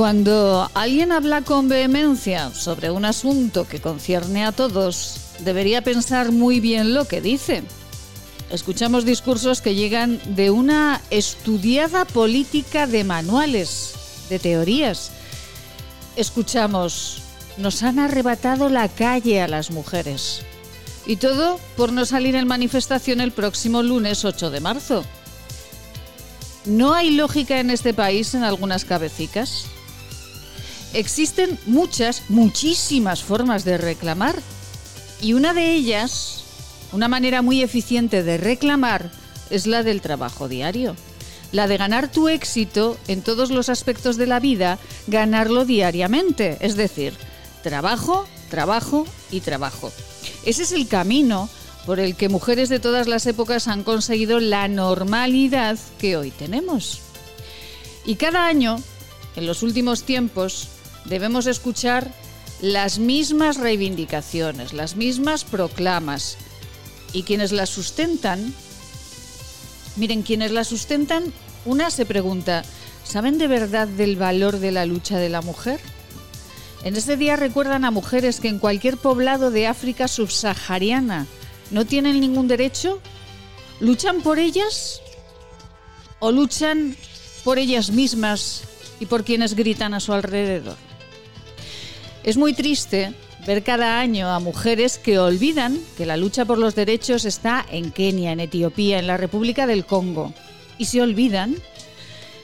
Cuando alguien habla con vehemencia sobre un asunto que concierne a todos, debería pensar muy bien lo que dice. Escuchamos discursos que llegan de una estudiada política de manuales, de teorías. Escuchamos, nos han arrebatado la calle a las mujeres. Y todo por no salir en manifestación el próximo lunes 8 de marzo. ¿No hay lógica en este país en algunas cabecicas? Existen muchas, muchísimas formas de reclamar. Y una de ellas, una manera muy eficiente de reclamar, es la del trabajo diario. La de ganar tu éxito en todos los aspectos de la vida, ganarlo diariamente. Es decir, trabajo, trabajo y trabajo. Ese es el camino por el que mujeres de todas las épocas han conseguido la normalidad que hoy tenemos. Y cada año, en los últimos tiempos, debemos escuchar las mismas reivindicaciones, las mismas proclamas. Y quienes las sustentan, miren, quienes las sustentan, una se pregunta, ¿saben de verdad del valor de la lucha de la mujer? En ese día recuerdan a mujeres que en cualquier poblado de África subsahariana no tienen ningún derecho. ¿Luchan por ellas? ¿O luchan por ellas mismas y por quienes gritan a su alrededor? Es muy triste ver cada año a mujeres que olvidan que la lucha por los derechos está en Kenia, en Etiopía, en la República del Congo. Y se olvidan.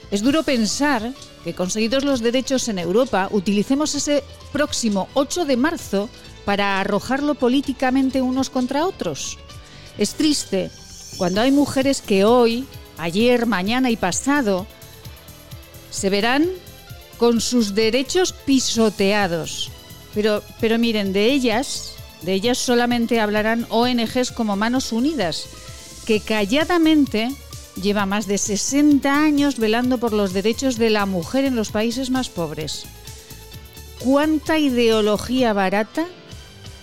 Es duro pensar que conseguidos los derechos en Europa, utilicemos ese próximo 8 de marzo para arrojarlo políticamente unos contra otros. Es triste cuando hay mujeres que hoy, ayer, mañana y pasado se verán con sus derechos pisoteados. Pero, pero miren, de ellas, de ellas solamente hablarán ONGs como Manos Unidas, que calladamente lleva más de 60 años velando por los derechos de la mujer en los países más pobres. ¿Cuánta ideología barata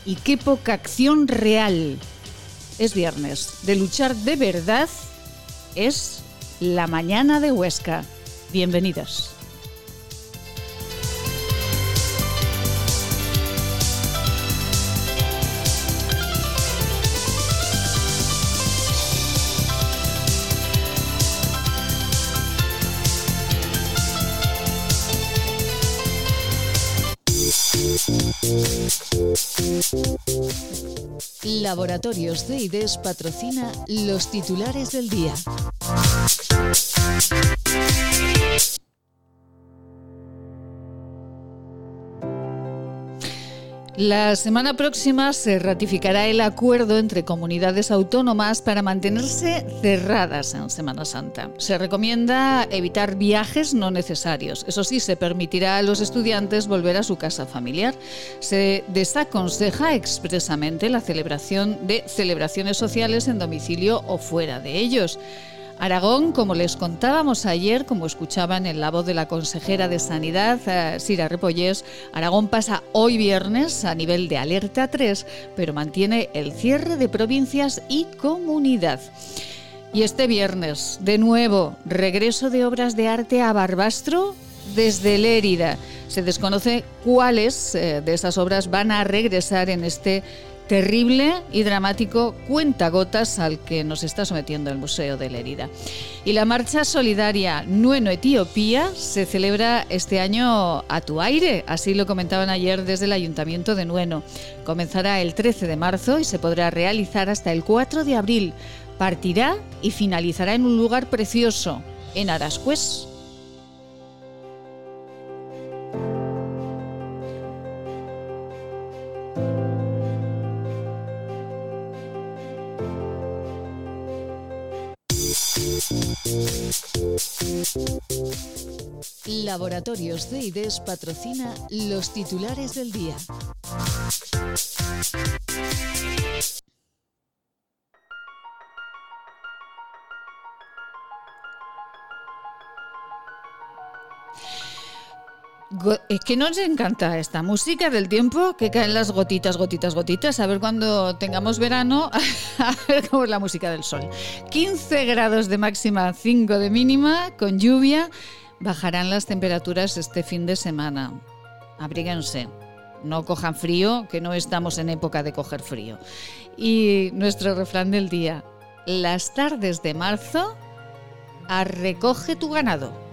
y qué poca acción real? Es viernes. De luchar de verdad es la mañana de Huesca. Bienvenidas. Laboratorios CIDES patrocina los titulares del día. La semana próxima se ratificará el acuerdo entre comunidades autónomas para mantenerse cerradas en Semana Santa. Se recomienda evitar viajes no necesarios. Eso sí, se permitirá a los estudiantes volver a su casa familiar. Se desaconseja expresamente la celebración de celebraciones sociales en domicilio o fuera de ellos. Aragón, como les contábamos ayer, como escuchaban en la voz de la consejera de Sanidad, eh, Sira Repollés, Aragón pasa hoy viernes a nivel de alerta 3, pero mantiene el cierre de provincias y comunidad. Y este viernes, de nuevo, regreso de obras de arte a Barbastro desde Lérida. Se desconoce cuáles eh, de esas obras van a regresar en este terrible y dramático cuentagotas al que nos está sometiendo el Museo de la Herida. Y la marcha solidaria Nueno Etiopía se celebra este año a tu aire, así lo comentaban ayer desde el Ayuntamiento de Nueno. Comenzará el 13 de marzo y se podrá realizar hasta el 4 de abril. Partirá y finalizará en un lugar precioso, en Arascués. Laboratorios CIDES patrocina los titulares del día. Es que nos encanta esta música del tiempo, que caen las gotitas, gotitas, gotitas. A ver cuando tengamos verano, a ver cómo es la música del sol. 15 grados de máxima, 5 de mínima, con lluvia Bajarán las temperaturas este fin de semana. Abríguense. No cojan frío, que no estamos en época de coger frío. Y nuestro refrán del día. Las tardes de marzo, arrecoge tu ganado.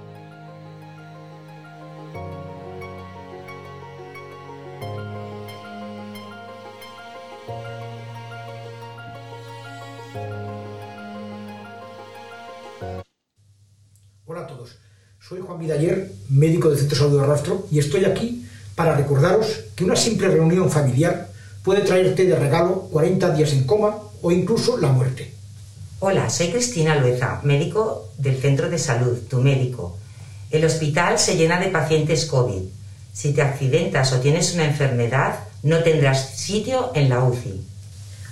Hola a todos, soy Juan Vidaller, médico del Centro de Salud de Rastro, y estoy aquí para recordaros que una simple reunión familiar puede traerte de regalo 40 días en coma o incluso la muerte. Hola, soy Cristina Lueza, médico del Centro de Salud, tu médico. El hospital se llena de pacientes COVID. Si te accidentas o tienes una enfermedad, no tendrás sitio en la UCI.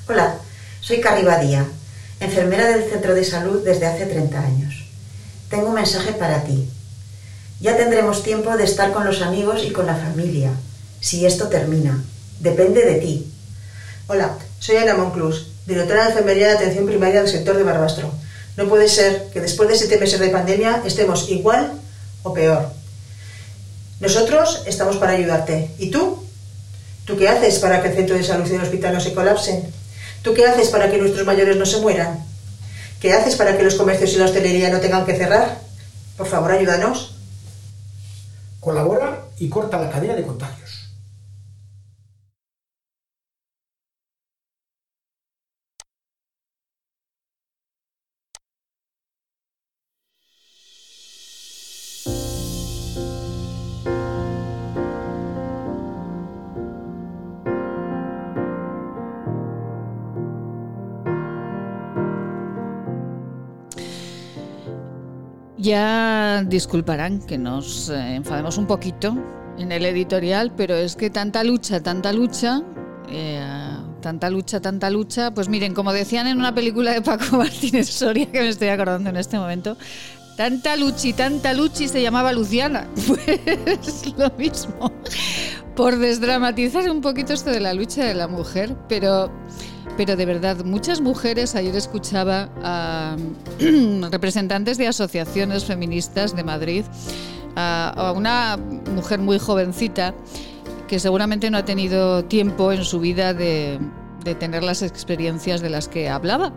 Hola, soy Carri Badía, enfermera del Centro de Salud desde hace 30 años tengo un mensaje para ti. Ya tendremos tiempo de estar con los amigos y con la familia, si esto termina. Depende de ti. Hola, soy Ana Monclus, directora de Enfermería de Atención Primaria del sector de Barbastro. No puede ser que después de siete meses de pandemia estemos igual o peor. Nosotros estamos para ayudarte. ¿Y tú? ¿Tú qué haces para que el centro de salud y el hospital no se colapsen? ¿Tú qué haces para que nuestros mayores no se mueran? ¿Qué haces para que los comercios y la hostelería no tengan que cerrar? Por favor, ayúdanos. Colabora y corta la cadena de contagios. Ya disculparán que nos eh, enfademos un poquito en el editorial, pero es que tanta lucha, tanta lucha, eh, tanta lucha, tanta lucha, pues miren, como decían en una película de Paco Martínez Soria, que me estoy acordando en este momento, tanta lucha y tanta lucha y se llamaba Luciana. Pues lo mismo. Por desdramatizar un poquito esto de la lucha de la mujer, pero pero de verdad, muchas mujeres, ayer escuchaba a representantes de asociaciones feministas de Madrid, a una mujer muy jovencita que seguramente no ha tenido tiempo en su vida de, tener las experiencias de las que hablaba.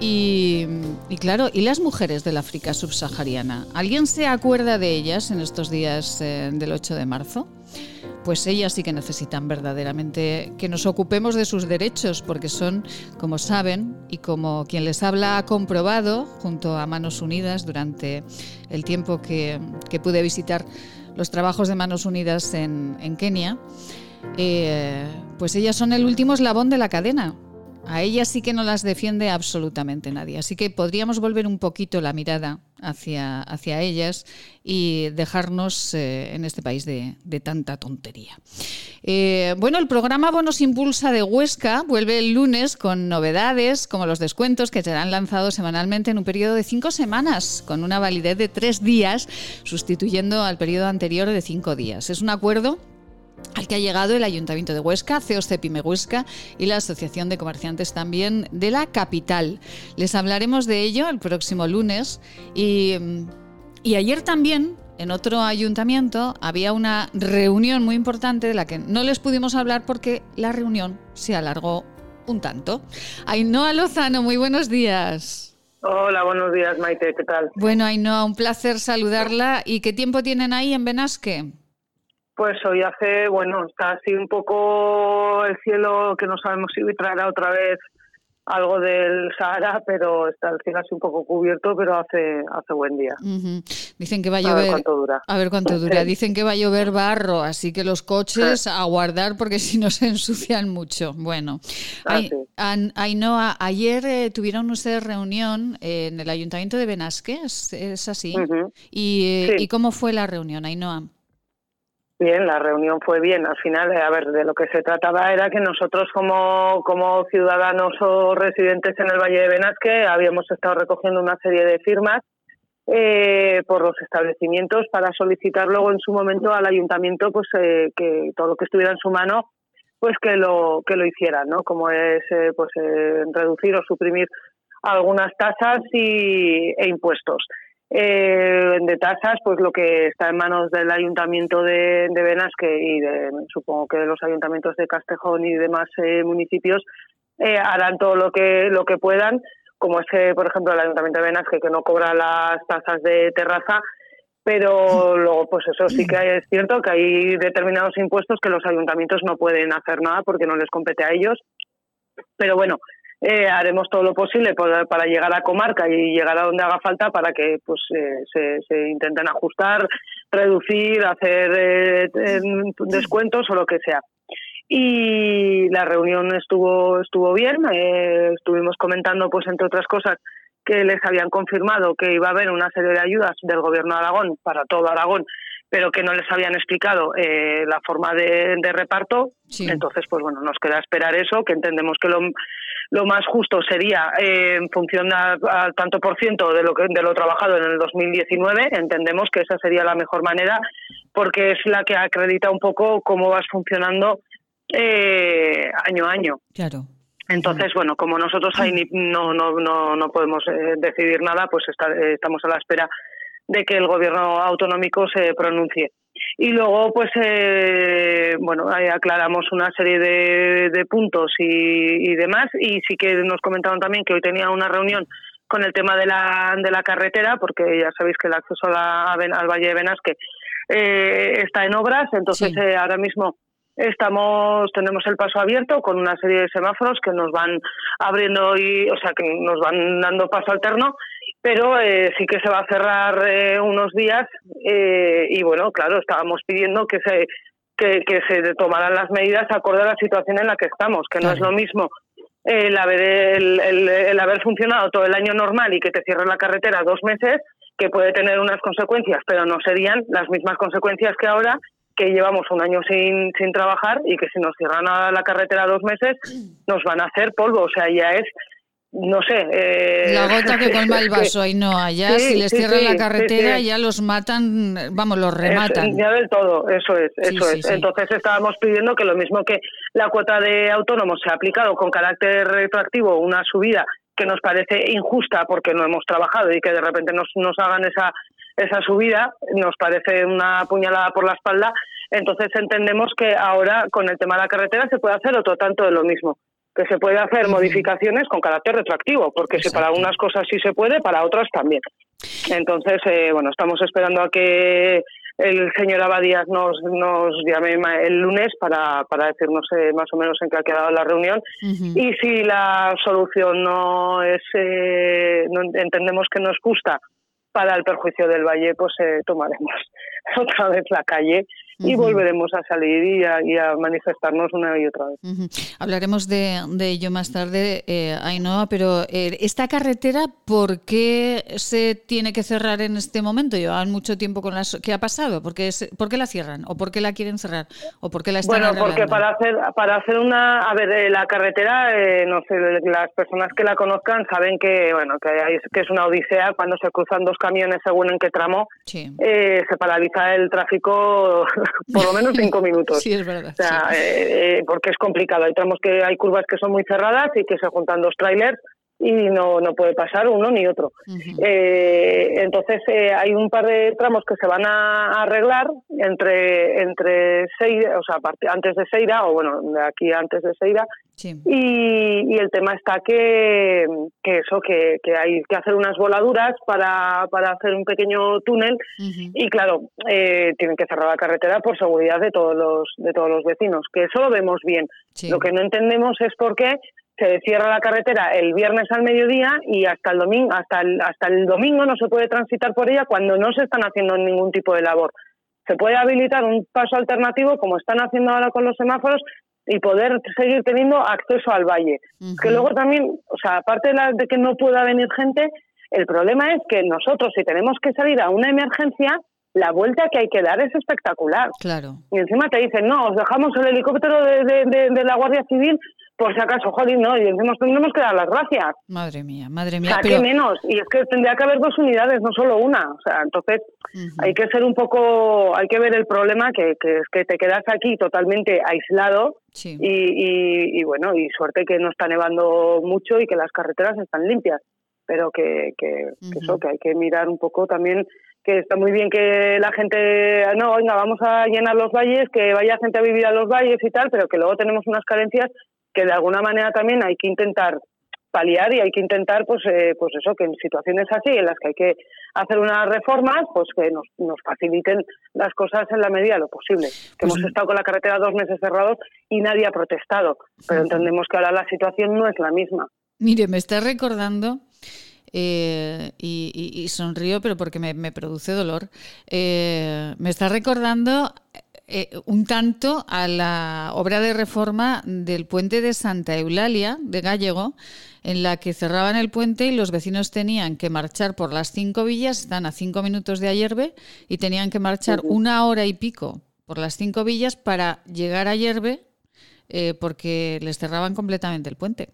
Y, claro, ¿y las mujeres del África subsahariana? ¿Alguien se acuerda de ellas en estos días eh, del 8 de marzo? Pues ellas sí que necesitan verdaderamente que nos ocupemos de sus derechos, porque son, como saben, y como quien les habla ha comprobado, junto a Manos Unidas, durante el tiempo que, pude visitar los trabajos de Manos Unidas en, Kenia, eh, pues ellas son el último eslabón de la cadena. A ellas sí que no las defiende absolutamente nadie. Así que podríamos volver un poquito la mirada hacia, hacia ellas y dejarnos eh, en este país de, tanta tontería. Eh, bueno, el programa Bonos Impulsa de Huesca vuelve el lunes con novedades como los descuentos que serán lanzados semanalmente en un periodo de cinco semanas, con una validez de tres días, sustituyendo al periodo anterior de cinco días. Es un acuerdo al que ha llegado el Ayuntamiento de Huesca, CEOS Cepime Huesca y la Asociación de Comerciantes también de la capital. Les hablaremos de ello el próximo lunes y, y ayer también en otro ayuntamiento había una reunión muy importante de la que no les pudimos hablar porque la reunión se alargó un tanto. Ainhoa Lozano, muy buenos días. Hola, buenos días Maite, ¿qué tal? Bueno, Ainhoa, un placer saludarla. ¿Y qué tiempo tienen ahí en Benasque? Pues hoy hace, bueno, está así un poco el cielo que no sabemos si traerá otra vez algo del Sahara, pero está el cielo así un poco cubierto, pero hace hace buen día. Dicen que va a llover. A ver cuánto dura. A ver cuánto dura. Dicen que va a llover barro, así que los coches a guardar porque si no se ensucian mucho. Bueno, Ainhoa, ayer eh, tuvieron ustedes reunión en el Ayuntamiento de Benasque, ¿es, así? ¿Y, eh, ¿Y cómo fue la reunión, Ainhoa? Bien, la reunión fue bien. Al final, a ver, de lo que se trataba era que nosotros como, como ciudadanos o residentes en el Valle de Benasque habíamos estado recogiendo una serie de firmas eh, por los establecimientos para solicitar luego en su momento al ayuntamiento pues eh, que todo lo que estuviera en su mano pues que lo que lo hiciera, ¿no? Como es eh, pues reducir o suprimir algunas tasas y, e impuestos. Eh, de tasas, pues lo que está en manos del ayuntamiento de, de Benasque y de, supongo que de los ayuntamientos de Castejón y demás eh, municipios eh, harán todo lo que lo que puedan, como es por ejemplo el ayuntamiento de Benasque que no cobra las tasas de terraza, pero luego pues eso sí que es cierto que hay determinados impuestos que los ayuntamientos no pueden hacer nada porque no les compete a ellos, pero bueno eh, haremos todo lo posible para, llegar a comarca y llegar a donde haga falta para que pues eh, se, intenten ajustar, reducir, hacer eh, descuentos o lo que sea. Y la reunión estuvo estuvo bien, estuvimos comentando pues entre otras cosas que les habían confirmado que iba a haber una serie de ayudas del gobierno de Aragón para todo Aragón pero que no les habían explicado eh, la forma de, reparto. Entonces, pues bueno, nos queda esperar eso, que entendemos que lo, lo más justo sería eh, en función al tanto por ciento de lo, que, de lo trabajado en el 2019. Entendemos que esa sería la mejor manera porque es la que acredita un poco cómo vas funcionando eh, año a año. Claro. Entonces, bueno, como nosotros ahí no, no, no, no podemos decidir nada, pues estamos a la espera de que el gobierno autonómico se pronuncie. Y luego, pues, eh, bueno, aclaramos una serie de, puntos y, demás. Y sí que nos comentaron también que hoy tenía una reunión con el tema de la, de la carretera, porque ya sabéis que el acceso al Valle de Benasque eh, está en obras. Entonces, eh, ahora mismo estamos tenemos el paso abierto con una serie de semáforos que nos van abriendo y o sea que nos van dando paso alterno pero eh, sí que se va a cerrar eh, unos días eh, y bueno, claro, estábamos pidiendo que se que, se tomaran las medidas acorde a la situación en la que estamos, que no es lo mismo el haber el, haber funcionado todo el año normal y que te cierren la carretera dos meses, que puede tener unas consecuencias, pero no serían las mismas consecuencias que ahora que llevamos un año sin, sin trabajar y que si nos cierran la carretera dos meses nos van a hacer polvo. O sea, ya es no sé. Eh, la gota que colma el vaso, ahí no, allá si les cierran la carretera ya los matan, vamos, los rematan. ya del todo, eso es, eso es. Entonces estábamos pidiendo que lo mismo que la cuota de autónomos se ha aplicado con carácter retroactivo, una subida que nos parece injusta porque no hemos trabajado y que de repente nos, nos hagan esa, esa subida, nos parece una puñalada por la espalda. Entonces entendemos que ahora con el tema de la carretera se puede hacer otro tanto de lo mismo que se puede hacer modificaciones con carácter retroactivo, porque si para unas cosas sí se puede, para otras también. Entonces, eh, bueno, estamos esperando a que el señor Abadías nos, nos llame el lunes para, para decirnos eh, más o menos en qué ha quedado la reunión. Y si la solución no es, eh, no entendemos que no es justa para el perjuicio del valle, pues tomaremos otra vez la calle y volveremos a salir y a, manifestarnos una y otra vez. Hablaremos de, ello más tarde, eh, Ainhoa, pero eh, esta carretera, ¿por qué se tiene que cerrar en este momento? Llevan mucho tiempo con las... ¿Qué ha pasado? ¿Por qué, ¿Por qué la cierran? ¿O por qué la quieren cerrar? ¿O por qué la están Bueno, porque para hacer, para hacer una... A ver, eh, la carretera, eh, no sé, las personas que la conozcan saben que, bueno, que, que es una odisea cuando se cruzan dos camiones según en qué tramo. se paraliza el tráfico por lo menos cinco minutos. sí, es verdad. O sea, eh, eh, porque es complicado. Hay tramos que hay curvas que son muy cerradas y que se juntan dos trailers y no, no puede pasar uno ni otro. eh, entonces eh, hay un par de tramos que se van a, arreglar entre entre Seira, o sea, antes de Seira o bueno, de aquí antes de Seira. Y, y, el tema está que, que eso, que, que, hay que hacer unas voladuras para, para hacer un pequeño túnel y claro, eh, tienen que cerrar la carretera por seguridad de todos los de todos los vecinos, que eso lo vemos bien. Lo que no entendemos es por qué se cierra la carretera el viernes al mediodía y hasta el domingo hasta el, hasta el domingo no se puede transitar por ella cuando no se están haciendo ningún tipo de labor. Se puede habilitar un paso alternativo como están haciendo ahora con los semáforos y poder seguir teniendo acceso al valle. Que luego también, o sea, aparte de, de que no pueda venir gente, el problema es que nosotros si tenemos que salir a una emergencia, la vuelta que hay que dar es espectacular. Claro. Y encima te dicen, no, os dejamos el helicóptero de, de, de la Guardia Civil por si acaso, joder, no, y encima tenemos que dar las gracias. Madre mía, madre mía. O sea, menos? Y es que tendría que haber dos unidades, no solo una. O sea, entonces hay que ser un poco, hay que ver el problema que, que es que te quedas aquí totalmente aislado y, y, y, bueno, y suerte que no está nevando mucho y que las carreteras están limpias. pero que, que, eso, que hay que mirar un poco también que está muy bien que la gente, no, venga, vamos a llenar los valles, que vaya gente a vivir a los valles y tal, pero que luego tenemos unas carencias que de alguna manera también hay que intentar paliar y hay que intentar, pues, eh, pues eso, que en situaciones así, en las que hay que hacer unas reformas, pues que nos, nos faciliten las cosas en la medida de lo posible. Que hemos estado con la carretera dos meses cerrados y nadie ha protestado, pero entendemos que ahora la situación no es la misma. Mire, me está recordando eh, y, sonrío, pero porque me, produce dolor. Eh, me está recordando eh, un tanto a la obra de reforma del puente de Santa Eulalia de Gallego, en la que cerraban el puente y los vecinos tenían que marchar por las cinco villas, están a cinco minutos de Ayerbe, y tenían que marchar una hora y pico por las cinco villas para llegar a Ayerbe, porque les cerraban completamente el puente.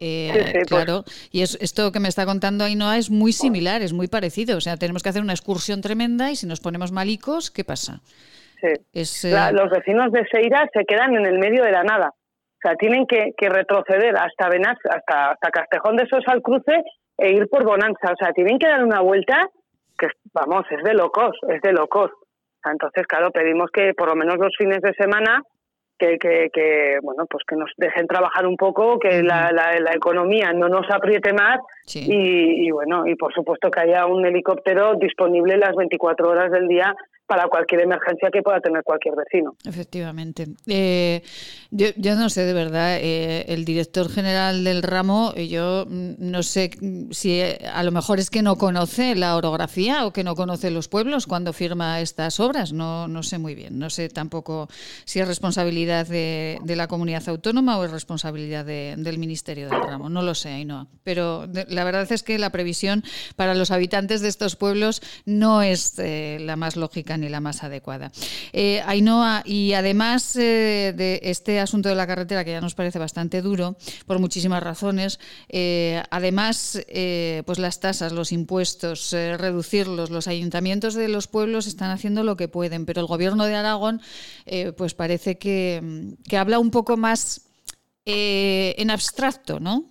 Eh, pues. claro, y es, esto que me está contando Ainhoa es muy similar, es muy parecido. O sea, tenemos que hacer una excursión tremenda y si nos ponemos malicos, ¿qué pasa? Sí. Eh, los vecinos de Seira se quedan en el medio de la nada. O sea, tienen que, retroceder hasta Benaz, hasta, hasta Castejón de Sos al cruce e ir por Bonanza. O sea, tienen que dar una vuelta que, vamos, es de locos, es de locos. entonces, claro, pedimos que por lo menos los fines de semana que, que, que, bueno pues que nos dejen trabajar un poco que la, la, la economía no nos apriete más y, y, bueno y por supuesto que haya un helicóptero disponible las 24 horas del día para cualquier emergencia que pueda tener cualquier vecino. Efectivamente. Eh, yo, yo, no sé, de verdad, eh, el director general del ramo, eh, yo mm, no sé si a lo mejor es que no conoce la orografía o que no conoce los pueblos cuando firma estas obras. No, no sé muy bien. No sé tampoco si es responsabilidad de, de la comunidad autónoma o es responsabilidad de, del Ministerio del ramo. No lo sé, Ainhoa. Pero la verdad es que la previsión para los habitantes de estos pueblos no es la más lógica ni la más adecuada. Eh, Ainhoa, y además eh, de este asunto de la carretera, que ya nos parece bastante duro, por muchísimas razones, eh, además, eh, pues las tasas, los impuestos, reducirlos, los ayuntamientos de los pueblos están haciendo lo que pueden, pero el gobierno de Aragón, pues parece que, que habla un poco más en abstracto, ¿no?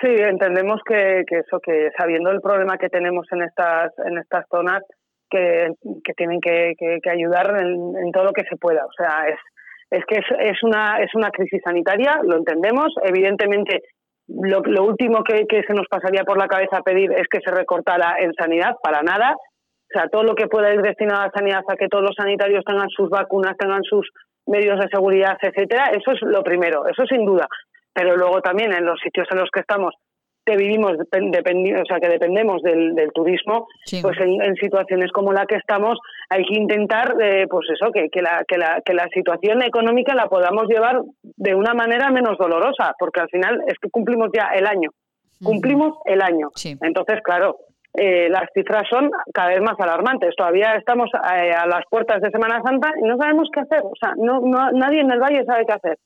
Sí, entendemos que, que, eso, que sabiendo el problema que tenemos en estas en estas zonas, que, tienen que, ayudar en, todo lo que se pueda. O sea, es, es que es, una, es una crisis sanitaria, lo entendemos. Evidentemente, lo, lo último que, se nos pasaría por la cabeza pedir es que se recortara en sanidad, para nada. O sea, todo lo que pueda ir destinado a sanidad, a que todos los sanitarios tengan sus vacunas, tengan sus medios de seguridad, etcétera, eso es lo primero, eso sin duda. Pero luego también en los sitios en los que estamos que vivimos, o sea, que dependemos del, del turismo, pues en, situaciones como la que estamos hay que intentar, eh, pues eso, que, que, la, que, la, que la situación económica la podamos llevar de una manera menos dolorosa, porque al final es que cumplimos ya el año, cumplimos el año. Entonces, claro, eh, las cifras son cada vez más alarmantes. Todavía estamos eh, a las puertas de Semana Santa y no sabemos qué hacer. O sea, no, no, nadie en el valle sabe qué hacer.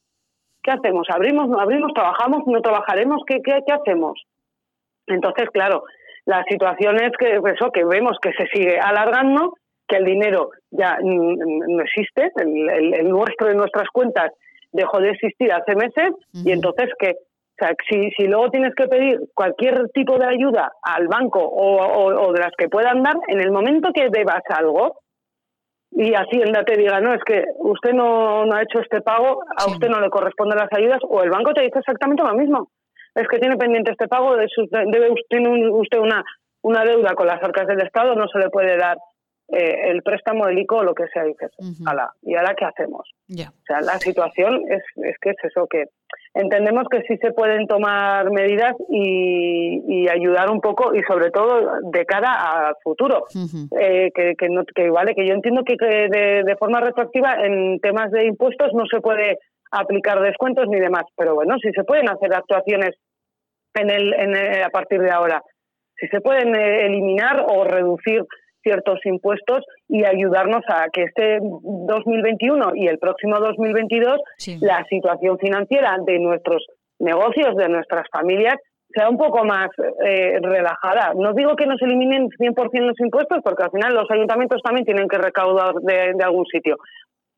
¿Qué hacemos? ¿Abrimos, no abrimos? ¿Trabajamos? ¿No trabajaremos? ¿Qué, qué, qué hacemos? Entonces, claro, la situación es que, eso, que vemos que se sigue alargando, que el dinero ya no existe, el, nuestro en nuestras cuentas dejó de existir hace meses y entonces que o sea, si, si luego tienes que pedir cualquier tipo de ayuda al banco o, o, de las que puedan dar, en el momento que debas algo, y Hacienda te diga, no, es que usted no, no ha hecho este pago, a usted no le corresponden las ayudas, o el banco te dice exactamente lo mismo. Es que tiene pendiente este pago, debe tiene usted una, una deuda con las arcas del Estado, no se le puede dar eh, el préstamo del ICO o lo que sea, dices, ¿y ahora qué hacemos? O sea, la situación es, es que es eso, que entendemos que sí se pueden tomar medidas y, ayudar un poco y sobre todo de cara al futuro. Eh, que, que, no, que, vale, que yo entiendo que, de, de, forma retroactiva en temas de impuestos no se puede aplicar descuentos ni demás, pero bueno, sí se pueden hacer actuaciones en el, en a partir de ahora. Si se pueden eh, eliminar o reducir ciertos impuestos y ayudarnos a que este 2021 y el próximo 2022 la situación financiera de nuestros negocios, de nuestras familias, sea un poco más eh, relajada. No digo que nos eliminen 100% los impuestos, porque al final los ayuntamientos también tienen que recaudar de, algún sitio,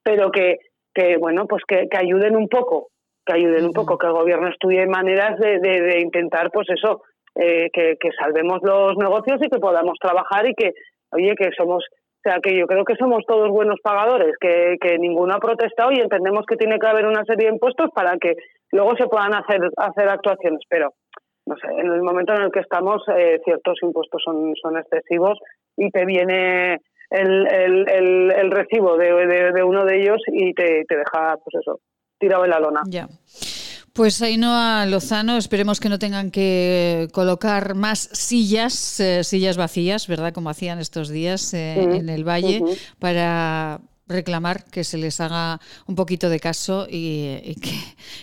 pero que, que bueno, pues que, ayuden un poco, que ayuden un poco, que el gobierno estudie maneras de, de, intentar, pues eso, eh, que, que salvemos los negocios y que podamos trabajar y que, oye, que somos o sea, que yo creo que somos todos buenos pagadores, que, que ninguno ha protestado y entendemos que tiene que haber una serie de impuestos para que luego se puedan hacer, hacer actuaciones. Pero, no sé, en el momento en el que estamos, eh, ciertos impuestos son, son excesivos y te viene el, el, el, recibo de, de, uno de ellos y te, te deja, pues eso, tirado en la lona. Ya. Pues Ainhoa Lozano, esperemos que no tengan que colocar más sillas, eh, sillas vacías, ¿verdad? Como hacían estos días eh, en el Valle, para reclamar que se les haga un poquito de caso y, que,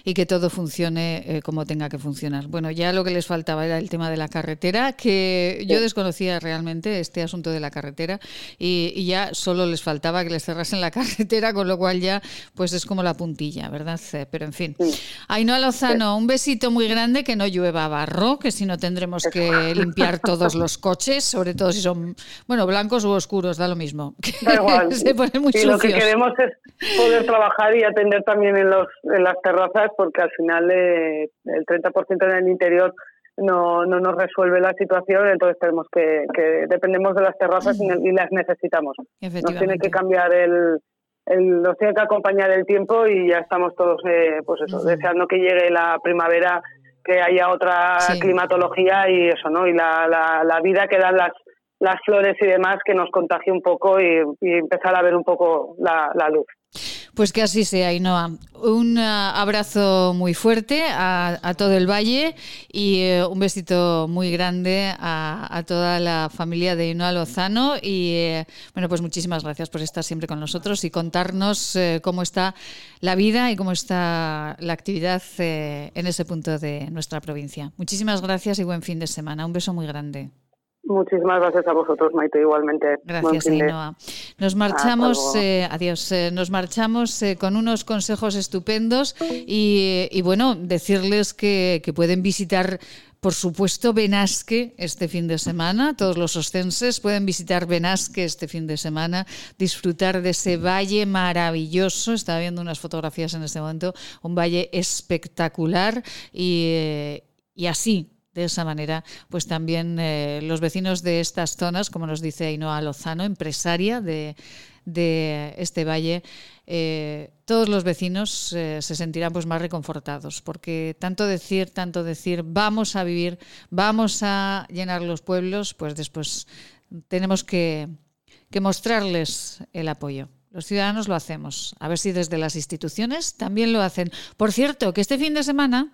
y que, todo funcione eh, como tenga que funcionar. Bueno, ya lo que les faltaba era el tema de la carretera, que yo desconocía realmente este asunto de la carretera y, ya solo les faltaba que les cerrasen la carretera, con lo cual ya pues es como la puntilla, ¿verdad? Eh, pero en fin. Ainhoa Lozano, un besito muy grande, que no llueva barro, que si no tendremos que limpiar todos los coches, sobre todo si son, bueno, blancos u oscuros, da lo mismo. Da igual. se ponen muy lo que queremos es poder trabajar y atender también en, los, en las terrazas porque al final eh, el 30% en el interior no, no nos resuelve la situación, entonces tenemos que, que dependemos de las terrazas y, las necesitamos. Nos tiene que cambiar el, el, nos tiene que acompañar el tiempo y ya estamos todos eh, pues eso, deseando que llegue la primavera, que haya otra climatología y eso, ¿no? Y la, la, la vida que dan las las flores y demás que nos contagie un poco y, empezar a ver un poco la, luz. Pues que así sea, Inoa. Un uh, abrazo muy fuerte a, todo el valle y eh, un besito muy grande a, toda la familia de Inoa Lozano. Y eh, bueno, pues muchísimas gracias por estar siempre con nosotros y contarnos eh, cómo está la vida y cómo está la actividad en ese punto de nuestra provincia. Muchísimas gracias y buen fin de semana. Un beso muy grande. Muchísimas gracias a vosotros, Maite, igualmente. Gracias, Ainhoa. Nos marchamos, eh, adiós, eh, nos marchamos eh, con unos consejos estupendos y, bueno, decirles que, pueden visitar por supuesto, Benasque este fin de semana. Todos los ostenses pueden visitar Benasque este fin de semana, disfrutar de ese valle maravilloso. Estaba viendo unas fotografías en este momento, un valle espectacular y, y así de esa manera, pues también eh, los vecinos de estas zonas, como nos dice Ainhoa Lozano, empresaria de, este valle, eh, todos los vecinos eh, se sentirán pues más reconfortados, porque tanto decir, tanto decir, vamos a vivir, vamos a llenar los pueblos, pues después tenemos que, que mostrarles el apoyo. Los ciudadanos lo hacemos. A ver si desde las instituciones también lo hacen. Por cierto, que este fin de semana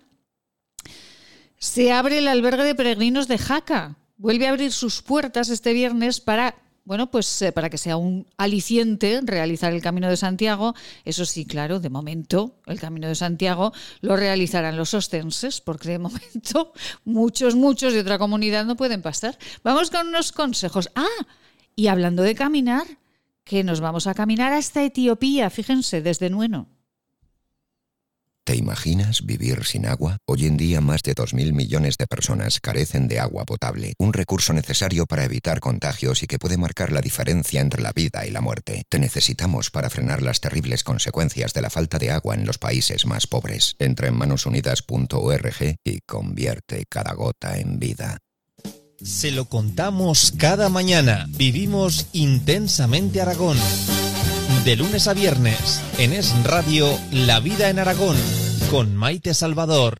se abre el albergue de peregrinos de Jaca. Vuelve a abrir sus puertas este viernes para bueno, pues eh, para que sea un aliciente realizar el Camino de Santiago, eso sí, claro, de momento el Camino de Santiago lo realizarán los ostenses, porque de momento muchos, muchos de otra comunidad no pueden pasar. Vamos con unos consejos. Ah, y hablando de caminar, que nos vamos a caminar hasta Etiopía, fíjense, desde Nueno. ¿Te imaginas vivir sin agua? Hoy en día más de 2.000 millones de personas carecen de agua potable, un recurso necesario para evitar contagios y que puede marcar la diferencia entre la vida y la muerte. Te necesitamos para frenar las terribles consecuencias de la falta de agua en los países más pobres. Entra en manosunidas.org y convierte cada gota en vida. Se lo contamos cada mañana. Vivimos intensamente Aragón. De lunes a viernes, en Es Radio, La Vida en Aragón, con Maite Salvador.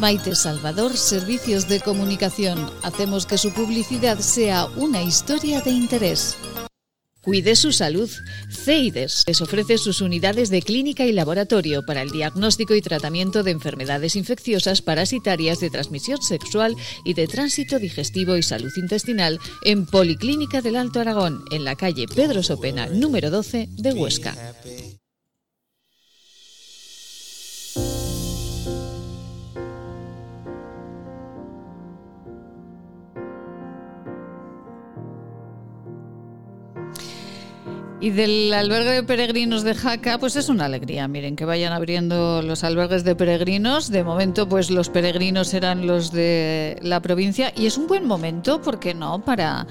Maite Salvador, Servicios de Comunicación. Hacemos que su publicidad sea una historia de interés. Cuide su salud. CEIDES les ofrece sus unidades de clínica y laboratorio para el diagnóstico y tratamiento de enfermedades infecciosas parasitarias de transmisión sexual y de tránsito digestivo y salud intestinal en Policlínica del Alto Aragón, en la calle Pedro Sopena, número 12 de Huesca. Y del albergue de peregrinos de Jaca, pues es una alegría, miren, que vayan abriendo los albergues de peregrinos. De momento, pues los peregrinos eran los de la provincia y es un buen momento, ¿por qué no?, para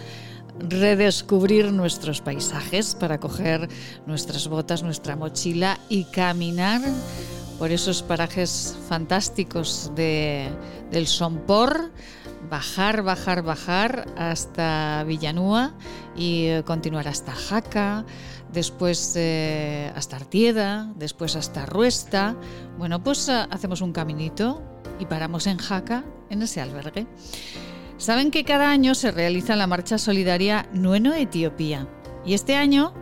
redescubrir nuestros paisajes, para coger nuestras botas, nuestra mochila y caminar por esos parajes fantásticos de, del Sompor bajar, bajar, bajar hasta Villanúa y eh, continuar hasta Jaca, después eh, hasta Artieda, después hasta Ruesta. Bueno, pues eh, hacemos un caminito y paramos en Jaca, en ese albergue. Saben que cada año se realiza la marcha solidaria Nueno Etiopía y este año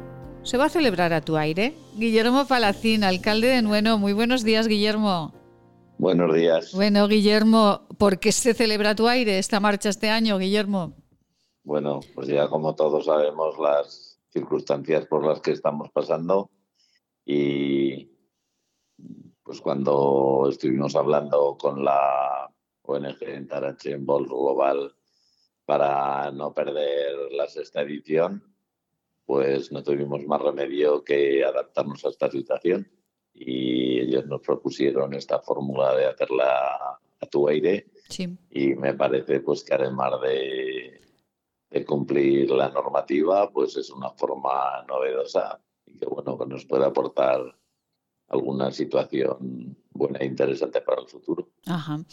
se va a celebrar a tu aire. Guillermo Palacín, alcalde de Nueno. Muy buenos días, Guillermo. Buenos días. Bueno, Guillermo, ¿por qué se celebra tu aire esta marcha este año, Guillermo? Bueno, pues ya como todos sabemos las circunstancias por las que estamos pasando y pues cuando estuvimos hablando con la ONG en Tarachen Global para no perder la sexta edición, pues no tuvimos más remedio que adaptarnos a esta situación y ellos nos propusieron esta fórmula de hacerla a tu aire. Y me parece pues que además de, de, cumplir la normativa pues es una forma novedosa y que bueno que nos puede aportar alguna situación buena e interesante para el futuro. Ajá.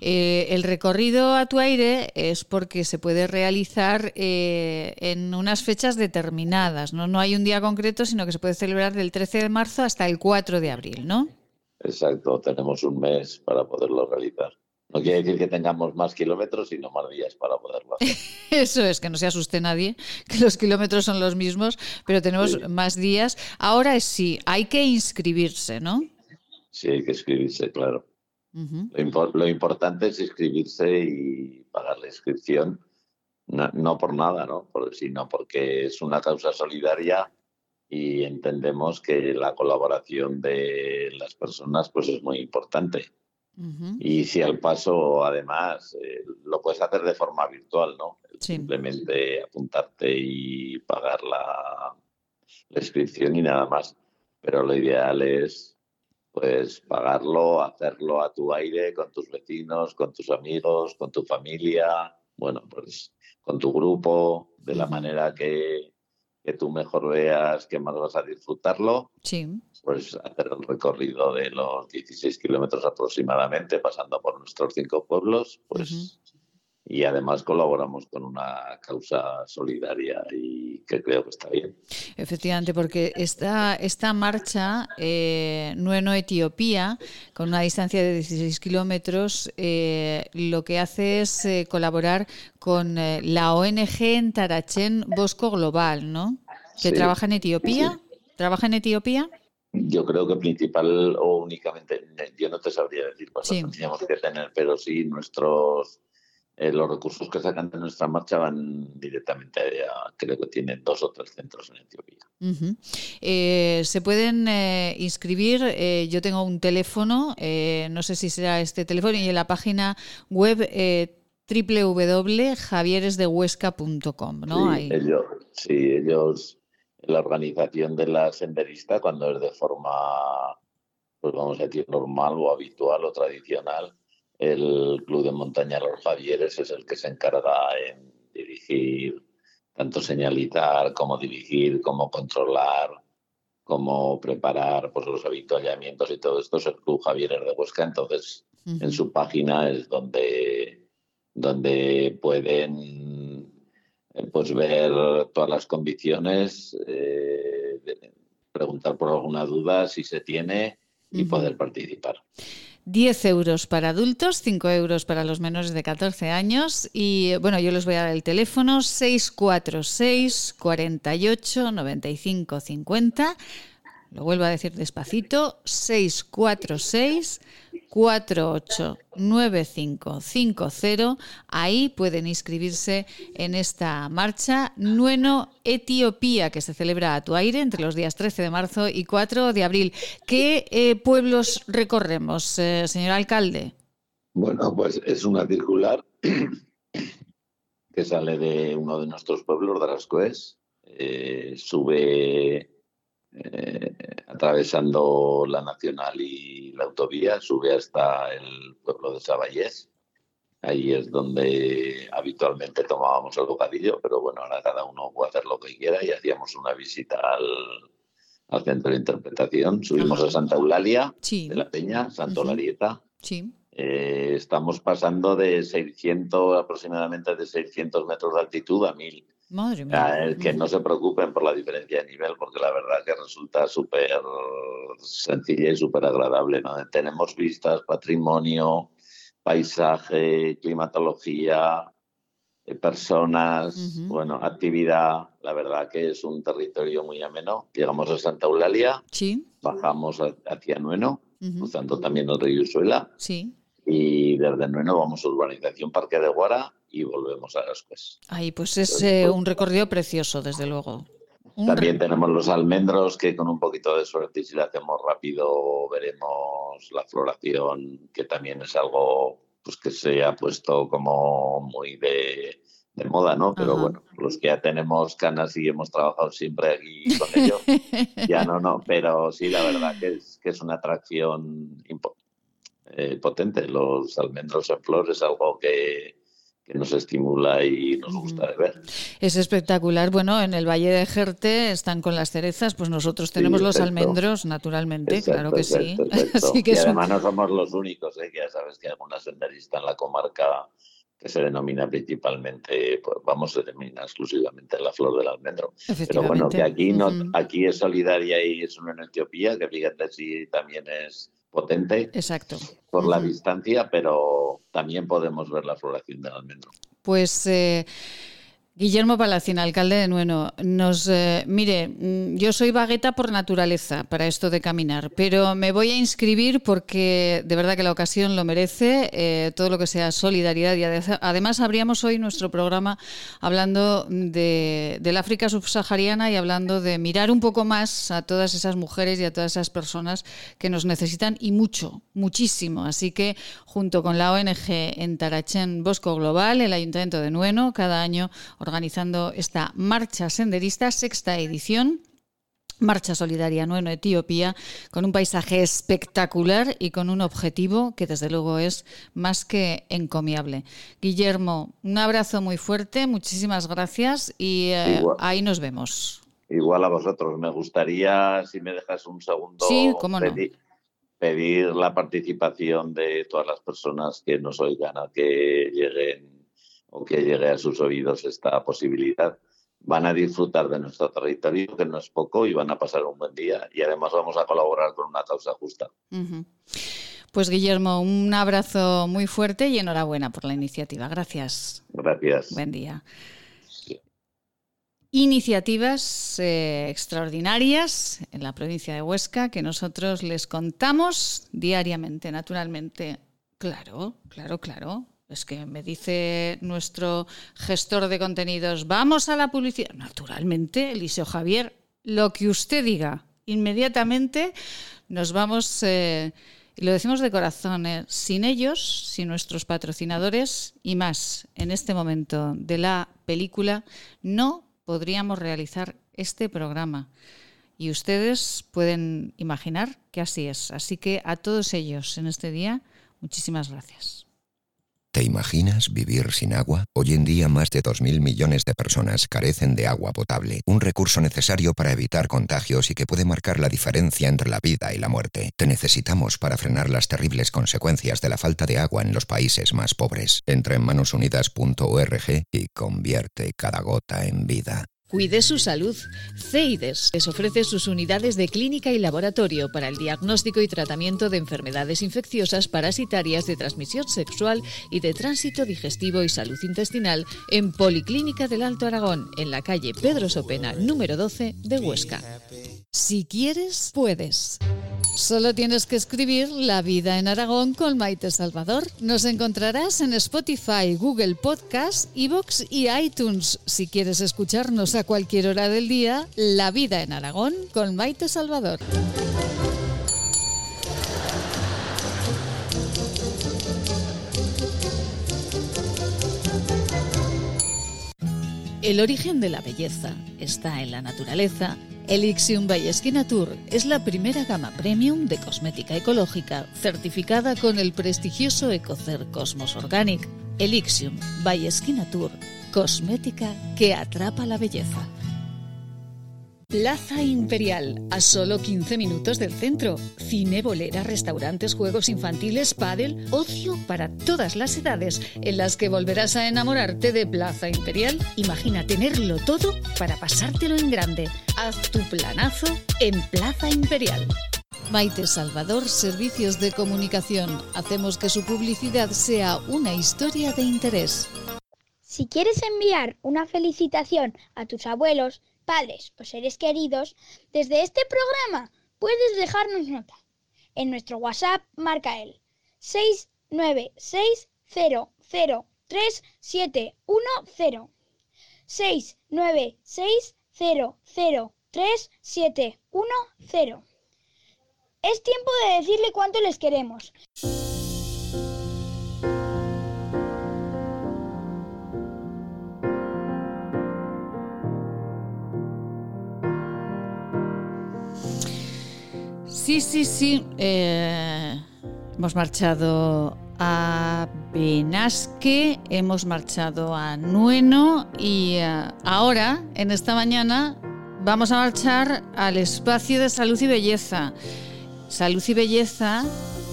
Eh, el recorrido a tu aire es porque se puede realizar eh, en unas fechas determinadas, ¿no? No hay un día concreto, sino que se puede celebrar del 13 de marzo hasta el 4 de abril, ¿no? Exacto, tenemos un mes para poderlo realizar. No quiere decir que tengamos más kilómetros, sino más días para poderlo hacer. Eso es, que no se asuste nadie, que los kilómetros son los mismos, pero tenemos más días. Ahora sí, hay que inscribirse, ¿no? Sí, hay que inscribirse, claro. lo, importante es inscribirse y pagar la inscripción, no, por nada, ¿no? sino porque es una causa solidaria y entendemos que la colaboración de las personas pues es muy importante. Y si al paso, además, eh, lo puedes hacer de forma virtual, ¿no? Simplemente apuntarte y pagar la, inscripción y nada más. Pero lo ideal es, pues, pagarlo, hacerlo a tu aire, con tus vecinos, con tus amigos, con tu familia, bueno, pues, con tu grupo, de la manera que, que tú mejor veas que más vas a disfrutarlo. Sí pues hacer el recorrido de los 16 kilómetros aproximadamente, pasando por nuestros cinco pueblos, pues y además colaboramos con una causa solidaria y que creo que está bien. Efectivamente, porque esta, esta marcha eh, Nueno Etiopía, con una distancia de 16 kilómetros, eh, lo que hace es eh, colaborar con eh, la ONG en Tarachen Bosco Global, ¿no? Que trabaja en Etiopía. ¿Trabaja en Etiopía? Yo creo que principal o únicamente, yo no te sabría decir cuántos tendríamos que tener, pero sí nuestros eh, los recursos que sacan de nuestra marcha van directamente a, creo que tienen dos o tres centros en Etiopía. Eh, se pueden eh, inscribir, yo tengo un teléfono, no sé si será este teléfono, y en la página web www.javieresdehuesca.com, ¿no? Sí, ellos, sí, ellos la organización de la senderista cuando es de forma, pues vamos a decir, normal o habitual o tradicional. El Club de Montaña Los Javieres es el que se encarga en dirigir, tanto señalizar como dirigir, como controlar, como preparar pues, los habituallamientos y todo esto es el Club Javieres de Huesca. Entonces, en su página es donde, donde pueden pues ver todas las condiciones, eh, preguntar por alguna duda si se tiene y poder participar. 10 euros para adultos, 5 euros para los menores de 14 años y bueno, yo les voy a dar el teléfono 646 48 95 50. Lo vuelvo a decir despacito, 646 489550. Ahí pueden inscribirse en esta marcha Nueno Etiopía, que se celebra a tu aire entre los días 13 de marzo y 4 de abril. ¿Qué eh, pueblos recorremos, eh, señor alcalde? Bueno, pues es una circular que sale de uno de nuestros pueblos, de Arascoes, eh, sube eh, atravesando la Nacional y la autovía, sube hasta el pueblo de Saballés. Ahí es donde habitualmente tomábamos el bocadillo, pero bueno, ahora cada uno puede hacer lo que quiera y hacíamos una visita al, centro de interpretación. Subimos a Santa Eulalia de la Peña, Santa Eulalieta. eh, estamos pasando de 600, aproximadamente de 600 metros de altitud a 1000. Madre mía. que no se preocupen por la diferencia de nivel, porque la verdad que resulta súper sencilla y súper agradable. ¿no? Tenemos vistas, patrimonio, paisaje, climatología, eh, personas, bueno, actividad. La verdad que es un territorio muy ameno. Llegamos a Santa Eulalia, sí. bajamos hacia Nueno, cruzando también el río Usuela. Sí. Y desde Nueno vamos a Urbanización Parque de Guara y volvemos a Gascues. Ay, pues es eh, un recorrido precioso, desde luego. También tenemos los almendros que con un poquito de suerte, y si lo hacemos rápido, veremos la floración, que también es algo pues que se ha puesto como muy de, moda, ¿no? Pero bueno, los que ya tenemos canas y hemos trabajado siempre aquí con ello, ya no, no, pero sí, la verdad que es, que es una atracción eh, potente. Los almendros en flor es algo que, que nos estimula y nos gusta de ver. Es espectacular. Bueno, en el Valle de Jerte están con las cerezas, pues nosotros tenemos los almendros, naturalmente, claro que sí. y además no somos los únicos, ¿eh? que ya sabes que hay alguna senderista en la comarca que se denomina principalmente, pues vamos, se denomina exclusivamente la flor del almendro. Pero bueno, que aquí, no, aquí es solidaria y es una en Etiopía, que fíjate si también es potente Exacto. por la distancia, pero también podemos ver la floración del almendro. Pues eh, Guillermo Palacín, alcalde de Nueno, nos eh, mire, mm, yo soy bagueta por naturaleza para esto de caminar, pero me voy a inscribir porque de verdad que la ocasión lo merece, eh, todo lo que sea solidaridad y además abríamos hoy nuestro programa hablando de, del África subsahariana y hablando de mirar un poco más a todas esas mujeres y a todas esas personas que nos necesitan y mucho, muchísimo. Así que junto con la ONG en Tarachen Bosco Global, el Ayuntamiento de Nueno, cada año organizando esta marcha senderista, sexta edición. Marcha Solidaria Nueno Etiopía, con un paisaje espectacular y con un objetivo que desde luego es más que encomiable. Guillermo, un abrazo muy fuerte, muchísimas gracias y eh, ahí nos vemos. Igual a vosotros, me gustaría, si me dejas un segundo, pedir, la participación de todas las personas que nos oigan a que lleguen o que llegue a sus oídos esta posibilidad. Van a disfrutar de nuestro territorio, que no es poco, y van a pasar un buen día. Y además vamos a colaborar con una causa justa. Pues Guillermo, un abrazo muy fuerte y enhorabuena por la iniciativa. Gracias. Gracias. Buen día. Iniciativas eh, extraordinarias en la provincia de Huesca que nosotros les contamos diariamente, naturalmente. Claro, claro, claro. Es que me dice nuestro gestor de contenidos, vamos a la publicidad. Naturalmente, Eliseo Javier, lo que usted diga, inmediatamente nos vamos, eh, y lo decimos de corazón, eh, sin ellos, sin nuestros patrocinadores y más en este momento de la película, no podríamos realizar este programa. Y ustedes pueden imaginar que así es. Así que a todos ellos en este día, muchísimas gracias. ¿Te imaginas vivir sin agua? Hoy en día más de 2.000 millones de personas carecen de agua potable, un recurso necesario para evitar contagios y que puede marcar la diferencia entre la vida y la muerte. Te necesitamos para frenar las terribles consecuencias de la falta de agua en los países más pobres. Entra en manosunidas.org y convierte cada gota en vida. Cuide su salud. CEIDES les ofrece sus unidades de clínica y laboratorio para el diagnóstico y tratamiento de enfermedades infecciosas parasitarias de transmisión sexual y de tránsito digestivo y salud intestinal en Policlínica del Alto Aragón, en la calle Pedro Sopena, número 12 de Huesca. Si quieres, puedes. Solo tienes que escribir La vida en Aragón con Maite Salvador. Nos encontrarás en Spotify, Google Podcast, Evox y iTunes. Si quieres escucharnos a cualquier hora del día, La vida en Aragón con Maite Salvador. El origen de la belleza está en la naturaleza Elixium by Tour es la primera gama premium de cosmética ecológica certificada con el prestigioso Ecocer Cosmos Organic. Elixium by Tour, cosmética que atrapa la belleza. Plaza Imperial, a solo 15 minutos del centro. Cine, bolera, restaurantes, juegos infantiles, pádel, ocio para todas las edades, en las que volverás a enamorarte de Plaza Imperial. Imagina tenerlo todo para pasártelo en grande. Haz tu planazo en Plaza Imperial. Maite Salvador, Servicios de Comunicación. Hacemos que su publicidad sea una historia de interés. Si quieres enviar una felicitación a tus abuelos, padres o seres queridos, desde este programa puedes dejarnos nota. En nuestro WhatsApp marca el 696003710. 696003710. Es tiempo de decirle cuánto les queremos. Sí, sí, sí. Eh, hemos marchado a Benasque, hemos marchado a Nueno y eh, ahora, en esta mañana, vamos a marchar al espacio de salud y belleza. Salud y belleza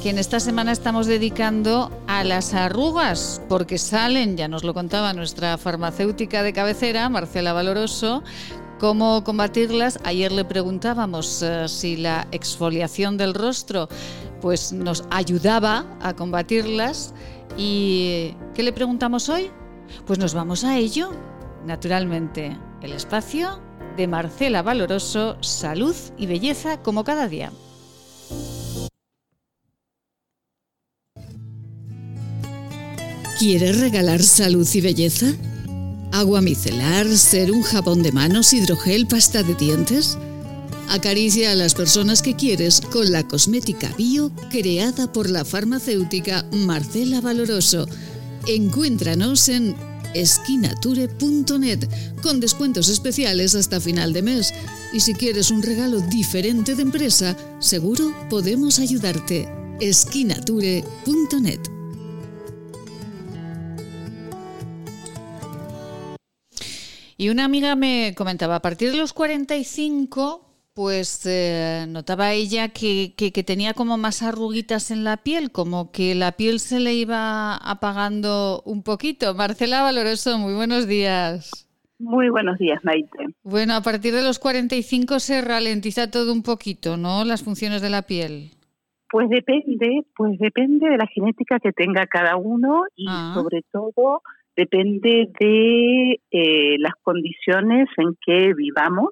que en esta semana estamos dedicando a las arrugas, porque salen, ya nos lo contaba nuestra farmacéutica de cabecera, Marcela Valoroso, ¿Cómo combatirlas? Ayer le preguntábamos eh, si la exfoliación del rostro pues nos ayudaba a combatirlas y ¿qué le preguntamos hoy? Pues nos vamos a ello, naturalmente, el espacio de Marcela Valoroso, salud y belleza como cada día. ¿Quieres regalar salud y belleza? Agua micelar, ser un jabón de manos, hidrogel, pasta de dientes. Acaricia a las personas que quieres con la cosmética bio creada por la farmacéutica Marcela Valoroso. Encuéntranos en esquinature.net con descuentos especiales hasta final de mes. Y si quieres un regalo diferente de empresa, seguro podemos ayudarte. esquinature.net Y una amiga me comentaba, a partir de los 45, pues eh, notaba ella que, que, tenía como más arruguitas en la piel, como que la piel se le iba apagando un poquito. Marcela Valoroso, muy buenos días. Muy buenos días, Maite. Bueno, a partir de los 45 se ralentiza todo un poquito, ¿no? Las funciones de la piel. Pues depende, pues depende de la genética que tenga cada uno y ah. sobre todo depende de eh, las condiciones en que vivamos,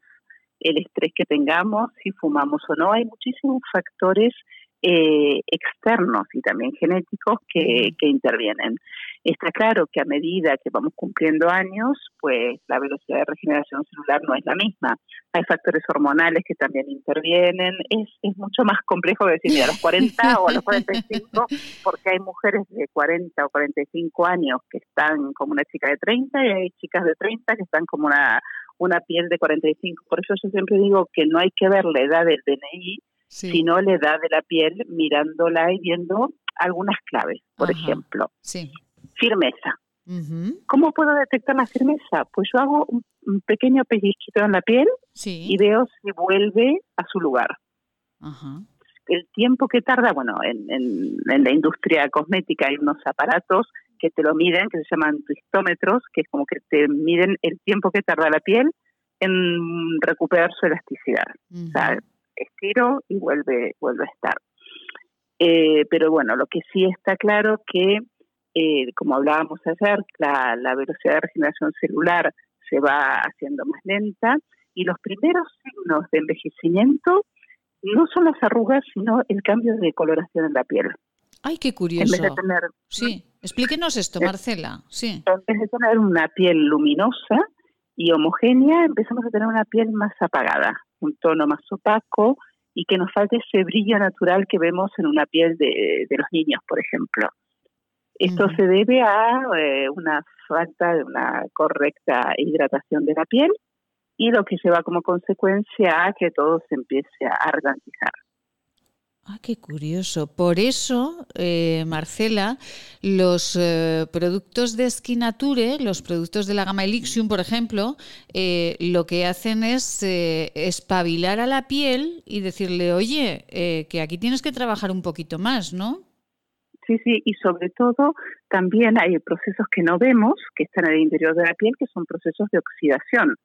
el estrés que tengamos, si fumamos o no. Hay muchísimos factores eh, externos y también genéticos que, que intervienen. Está claro que a medida que vamos cumpliendo años, pues la velocidad de regeneración celular no es la misma. Hay factores hormonales que también intervienen. Es, es mucho más complejo decir, mira, a los 40 o a los 45, porque hay mujeres de 40 o 45 años que están como una chica de 30 y hay chicas de 30 que están como una, una piel de 45. Por eso yo siempre digo que no hay que ver la edad del DNI, sino la edad de la piel mirándola y viendo algunas claves. Por ejemplo, sí firmeza. ¿Cómo puedo detectar la firmeza? Pues yo hago un, pequeño pellizquito en la piel y veo si vuelve a su lugar. El tiempo que tarda, bueno, en, en, la industria cosmética hay unos aparatos que te lo miden, que se llaman twistómetros, que es como que te miden el tiempo que tarda la piel en recuperar su elasticidad. O sea, estiro y vuelve, vuelve a estar. Eh, pero bueno, lo que sí está claro que eh, como hablábamos ayer, la, la velocidad de regeneración celular se va haciendo más lenta y los primeros signos de envejecimiento no son las arrugas, sino el cambio de coloración en la piel. Ay, qué curioso. sí, explíquenos esto, Marcela. Sí. En vez de tener una piel luminosa y homogénea, empezamos a tener una piel más apagada, un tono más opaco y que nos falte ese brillo natural que vemos en una piel de, de los niños, por ejemplo. Esto se debe a eh, una falta de una correcta hidratación de la piel y lo que lleva como consecuencia a que todo se empiece a ralentizar. Ah, qué curioso. Por eso, eh, Marcela, los eh, productos de Skinature, los productos de la gama Elixium, por ejemplo, eh, lo que hacen es espabilar a la piel y decirle, oye, que aquí tienes que trabajar un poquito más, ¿no? Sí, sí, y sobre todo también hay procesos que no vemos, que están en el interior de la piel, que son procesos de oxidación.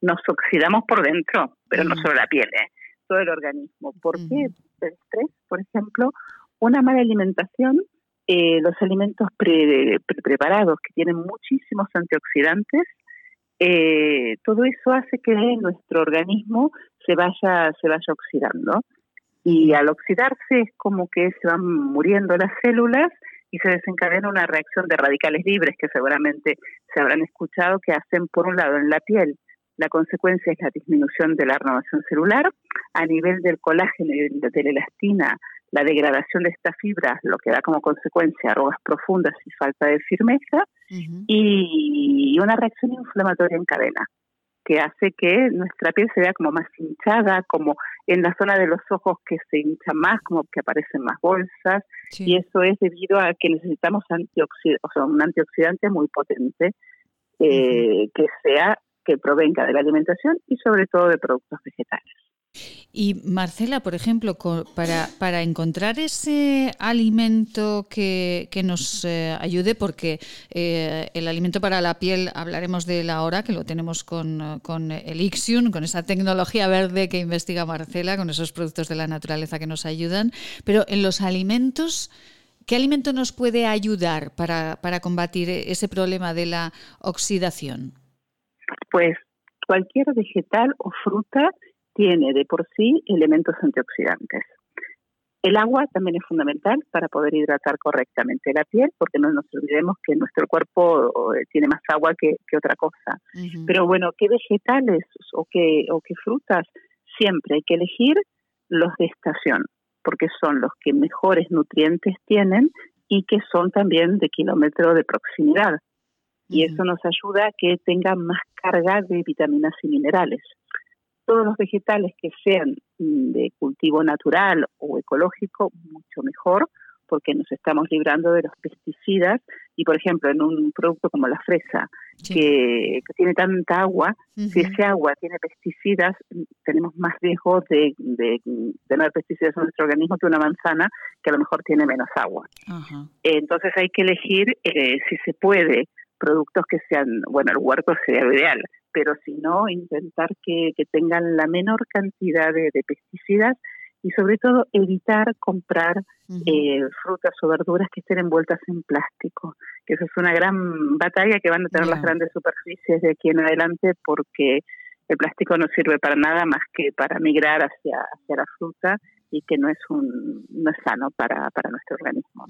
Nos oxidamos por dentro, pero no solo la piel, ¿eh? Todo el organismo. ¿Por qué? El estrés, por ejemplo, una mala alimentación, eh, los alimentos preparados que tienen muchísimos antioxidantes, eh, todo eso hace que nuestro organismo se vaya, se vaya oxidando. Y al oxidarse es como que se van muriendo las células y se desencadena una reacción de radicales libres que seguramente se habrán escuchado que hacen por un lado en la piel la consecuencia es la disminución de la renovación celular. A nivel del colágeno y de la elastina, la degradación de estas fibras, lo que da como consecuencia arrugas profundas y falta de firmeza. Y una reacción inflamatoria en cadena, que hace que nuestra piel se vea como más hinchada, como en la zona de los ojos que se hincha más, como que aparecen más bolsas. Y eso es debido a que necesitamos o sea, un antioxidante muy potente. Eh, que sea que provenga de la alimentación y sobre todo de productos vegetales. Y Marcela, por ejemplo, para, para encontrar ese alimento que, nos eh, ayude, porque eh, el alimento para la piel hablaremos de él ahora, que lo tenemos con, con el Ixion, con esa tecnología verde que investiga Marcela, con esos productos de la naturaleza que nos ayudan, pero en los alimentos... ¿Qué alimento nos puede ayudar para, para combatir ese problema de la oxidación? Pues cualquier vegetal o fruta tiene de por sí elementos antioxidantes. El agua también es fundamental para poder hidratar correctamente la piel, porque no nos olvidemos que nuestro cuerpo eh, tiene más agua que, otra cosa. Pero bueno, ¿qué vegetales o qué, o qué frutas? Siempre hay que elegir los de estación, porque son los que mejores nutrientes tienen y que son también de kilómetro de proximidad y eso nos ayuda a que tenga más carga de vitaminas y minerales. Todos los vegetales que sean mm, de cultivo natural o ecológico, mucho mejor, porque nos estamos librando de los pesticidas y, por ejemplo, en un producto como la fresa, que, tiene tanta agua, si ese agua tiene pesticidas, tenemos más riesgo de, tener pesticidas en nuestro organismo que una manzana que a lo mejor tiene menos agua. Entonces hay que elegir, eh, si se puede, productos que sean, bueno, el huerto sería lo ideal, pero si no, intentar que, tengan la menor cantidad de, pesticidas y sobre todo evitar comprar eh, frutas o verduras que estén envueltas en plástico, que eso es una gran batalla que van a tener las grandes superficies de aquí en adelante porque el plástico no sirve para nada más que para migrar hacia, hacia la fruta y que no es un no es sano para, para nuestro organismo.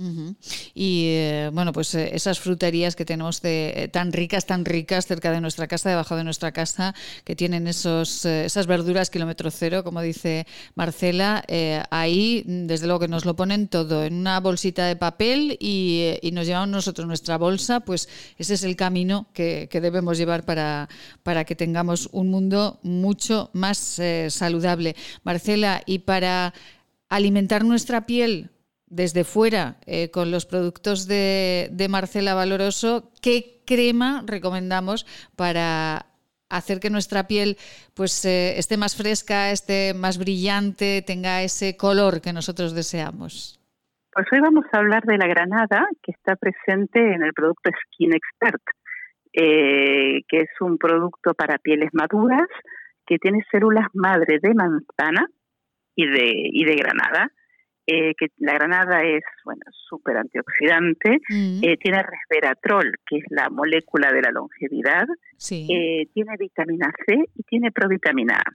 Y eh, bueno, pues eh, esas fruterías que tenemos de, eh, tan ricas, tan ricas cerca de nuestra casa, debajo de nuestra casa, que tienen esos esas verduras kilómetro cero, como dice Marcela, ahí desde luego que nos lo ponen todo en una bolsita de papel y, nos llevamos nosotros nuestra bolsa, pues ese es el camino que, que debemos llevar para, para que tengamos un mundo mucho más saludable. Marcela, y para alimentar nuestra piel desde fuera eh, con los productos de, Marcela Valoroso, ¿qué crema recomendamos para hacer que nuestra piel pues eh, esté más fresca, esté más brillante, tenga ese color que nosotros deseamos? Pues hoy vamos a hablar de la granada que está presente en el producto Skin Expert, eh, que es un producto para pieles maduras que tiene células madre de manzana, y de, y de granada. Eh, que la granada es bueno súper antioxidante, mm. eh, tiene resveratrol, que es la molécula de la longevidad, eh, tiene vitamina C y tiene provitamina A.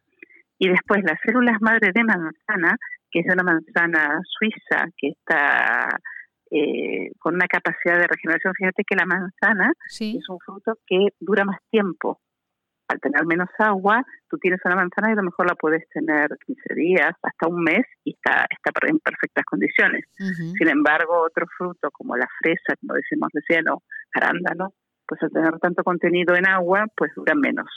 Y después las células madre de manzana, que es de una manzana suiza que está con una capacidad de regeneración. Fíjate que la manzana es un fruto que dura más tiempo al tener menos agua, tú tienes una manzana y a lo mejor la puedes tener 15 días, hasta un mes y está, está en perfectas condiciones. Sin embargo, otro fruto como la fresa, como decimos recién, o arándano, pues al tener tanto contenido en agua, pues duran menos.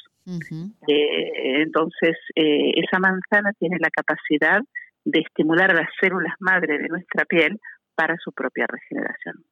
Eh, entonces, eh, esa manzana tiene la capacidad de estimular a las células madre de nuestra piel para su propia regeneración.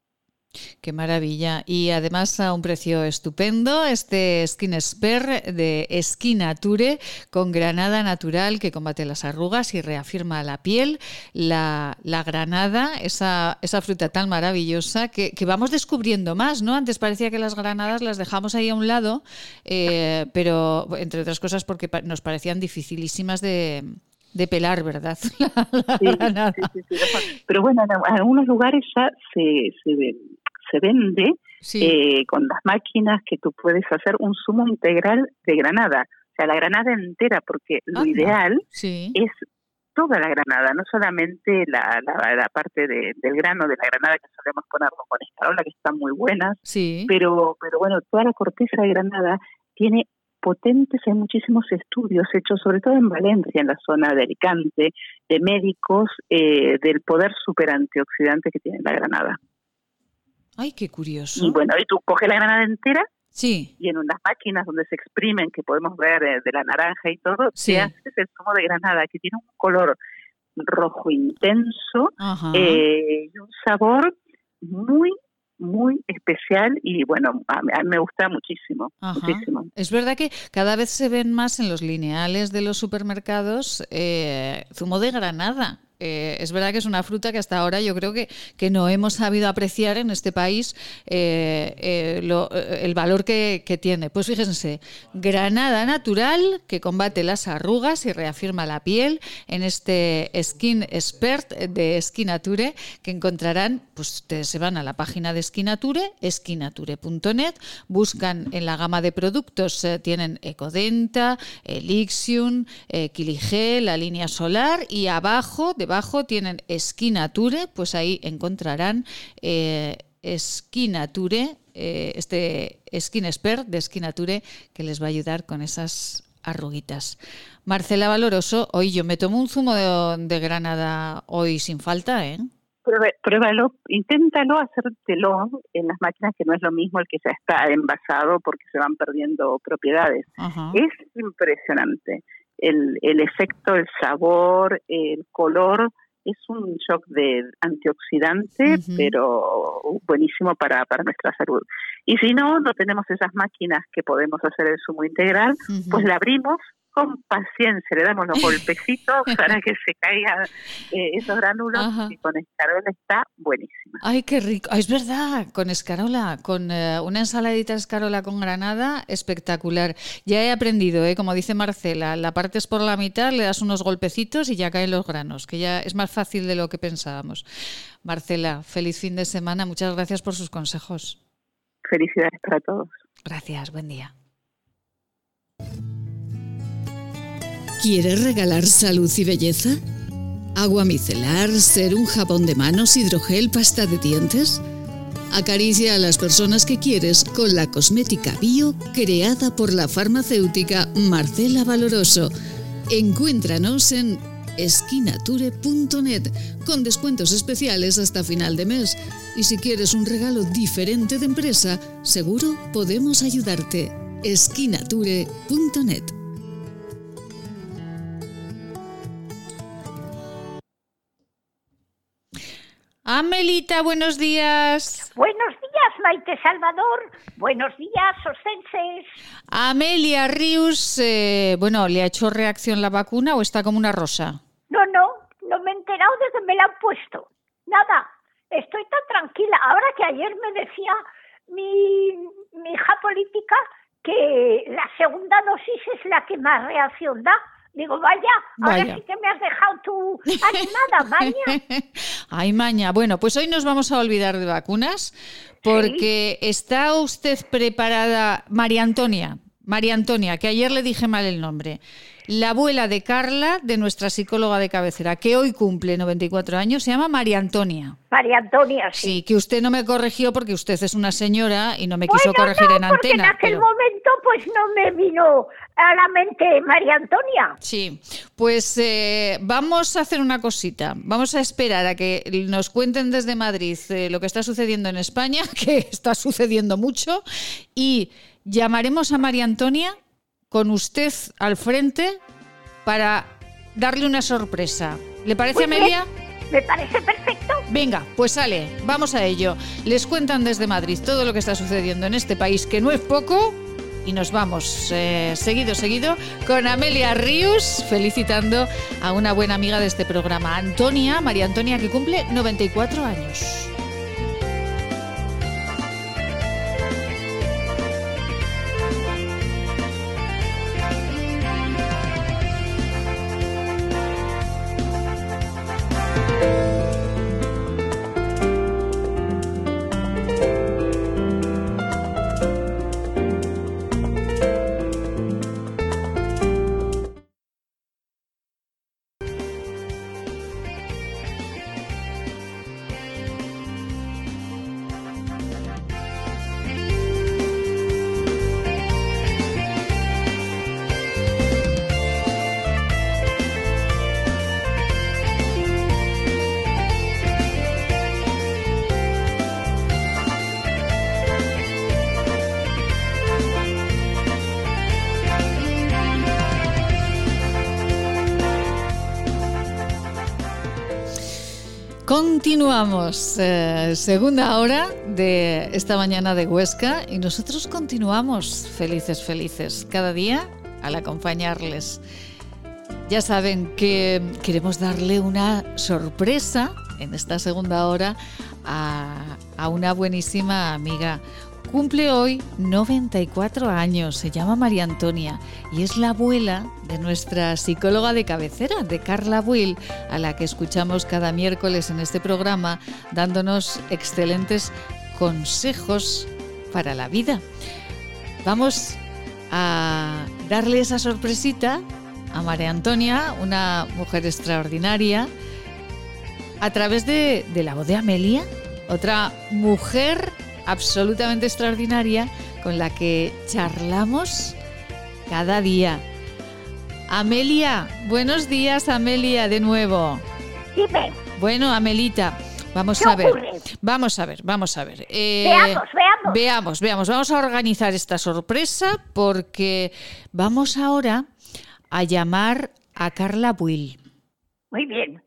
Qué maravilla. Y además a un precio estupendo, este Skin Spare de Skinature con granada natural que combate las arrugas y reafirma la piel. La, granada, esa, esa, fruta tan maravillosa que, vamos descubriendo más, ¿no? Antes parecía que las granadas las dejamos ahí a un lado, eh, pero entre otras cosas porque nos parecían dificilísimas de, de pelar, ¿verdad? sí, sí, sí, Pero bueno, en algunos lugares ya se, se, se vende eh, con las máquinas que tú puedes hacer un zumo integral de granada. O sea, la granada entera, porque lo ideal es toda la granada, no solamente la, la, parte de, del grano de la granada que solemos ponerlo con escarola, que están muy buenas, pero, pero bueno, toda la corteza de granada tiene potentes, hay muchísimos estudios hechos, sobre todo en Valencia, en la zona de Alicante, de médicos, eh, del poder super antioxidante que tiene la granada. Ay, qué curioso. Y bueno, y tú coges la granada entera Sí. Y en unas máquinas donde se exprimen, que podemos ver eh, de la naranja y todo, se hace el zumo de granada, que tiene un color rojo intenso eh, y un sabor muy, muy especial y bueno, a mí, me gusta muchísimo, muchísimo. Es verdad que cada vez se ven más en los lineales de los supermercados eh, zumo de granada. Eh, es verdad que es una fruta que hasta ahora yo creo que, que no hemos sabido apreciar en este país eh, eh, el valor que, tiene. Pues fíjense, granada natural que combate las arrugas y reafirma la piel en este Skin Expert de Skinature que encontrarán, pues ustedes se van a la página de Skinature, skinature.net, buscan en la gama de productos, tienen Ecodenta, Elixium, Kiligel, la línea solar y abajo, de Abajo tienen Skinature, pues ahí encontrarán eh, Skinature, eh, este Skin Expert de Skinature que les va a ayudar con esas arruguitas. Marcela Valoroso, hoy yo me tomo un zumo de, granada hoy sin falta, ¿eh? Pruébalo, inténtalo hacértelo en las máquinas que no es lo mismo el que ya está envasado porque se van perdiendo propiedades. Es impresionante el, el efecto, el sabor, el color, es un shock de antioxidante, pero buenísimo para, para nuestra salud. Y si no, no tenemos esas máquinas que podemos hacer el zumo integral, pues la abrimos, con paciencia, le damos los golpecitos para que se caigan eh, esos gránulos y con escarola está buenísima. Ay, qué rico. es verdad, con escarola, con eh, una ensaladita de escarola con granada, espectacular. Ya he aprendido, ¿eh? como dice Marcela, la partes por la mitad, le das unos golpecitos y ya caen los granos, que ya es más fácil de lo que pensábamos. Marcela, feliz fin de semana. Muchas gracias por sus consejos. Felicidades para todos. Gracias, buen día. ¿Quieres regalar salud y belleza? ¿Agua micelar, ser un jabón de manos, hidrogel, pasta de dientes? Acaricia a las personas que quieres con la cosmética bio creada por la farmacéutica Marcela Valoroso. Encuéntranos en esquinature.net con descuentos especiales hasta final de mes. Y si quieres un regalo diferente de empresa, seguro podemos ayudarte. esquinature.net Amelita, buenos días. Buenos días, Maite Salvador. Buenos días, ostenses. Amelia Rius, eh, bueno, ¿le ha hecho reacción la vacuna o está como una rosa? No, no, no me he enterado de que me la han puesto. Nada, estoy tan tranquila. Ahora que ayer me decía mi, mi hija política que la segunda dosis es la que más reacción da. Digo, vaya, ahora sí que me has dejado tú animada, Maña. Ay, Maña. Bueno, pues hoy nos vamos a olvidar de vacunas porque está usted preparada, María Antonia. María Antonia, que ayer le dije mal el nombre la abuela de Carla, de nuestra psicóloga de cabecera, que hoy cumple 94 años, se llama María Antonia. María Antonia, sí. Sí, que usted no me corrigió porque usted es una señora y no me quiso corregir en porque antena. En aquel momento, pues no me vino a la mente María Antonia. Sí, pues eh, vamos a hacer una cosita. Vamos a esperar a que nos cuenten desde Madrid eh, lo que está sucediendo en España, que está sucediendo mucho, y llamaremos a María Antonia con usted al frente para darle una sorpresa. ¿Le parece, Amelia? Me parece perfecto. Venga, pues sale, vamos a ello. Les cuentan desde Madrid todo lo que está sucediendo en este país, que no es poco, y nos vamos eh, seguido, seguido con Amelia Ríos, felicitando a una buena amiga de este programa, Antonia, María Antonia, que cumple 94 años. Continuamos, eh, segunda hora de esta mañana de Huesca y nosotros continuamos felices, felices, cada día al acompañarles. Ya saben que queremos darle una sorpresa en esta segunda hora a, a una buenísima amiga, Cumple hoy 94 años, se llama María Antonia y es la abuela de nuestra psicóloga de cabecera, de Carla Will, a la que escuchamos cada miércoles en este programa dándonos excelentes consejos para la vida. Vamos a darle esa sorpresita a María Antonia, una mujer extraordinaria, a través de, de la voz de Amelia, otra mujer absolutamente extraordinaria con la que charlamos cada día. Amelia, buenos días Amelia de nuevo. Dime. Bueno, Amelita, vamos a ver. Vamos a ver, vamos a ver. Eh, veamos, veamos. Veamos, veamos. Vamos a organizar esta sorpresa porque vamos ahora a llamar a Carla Buil. Muy bien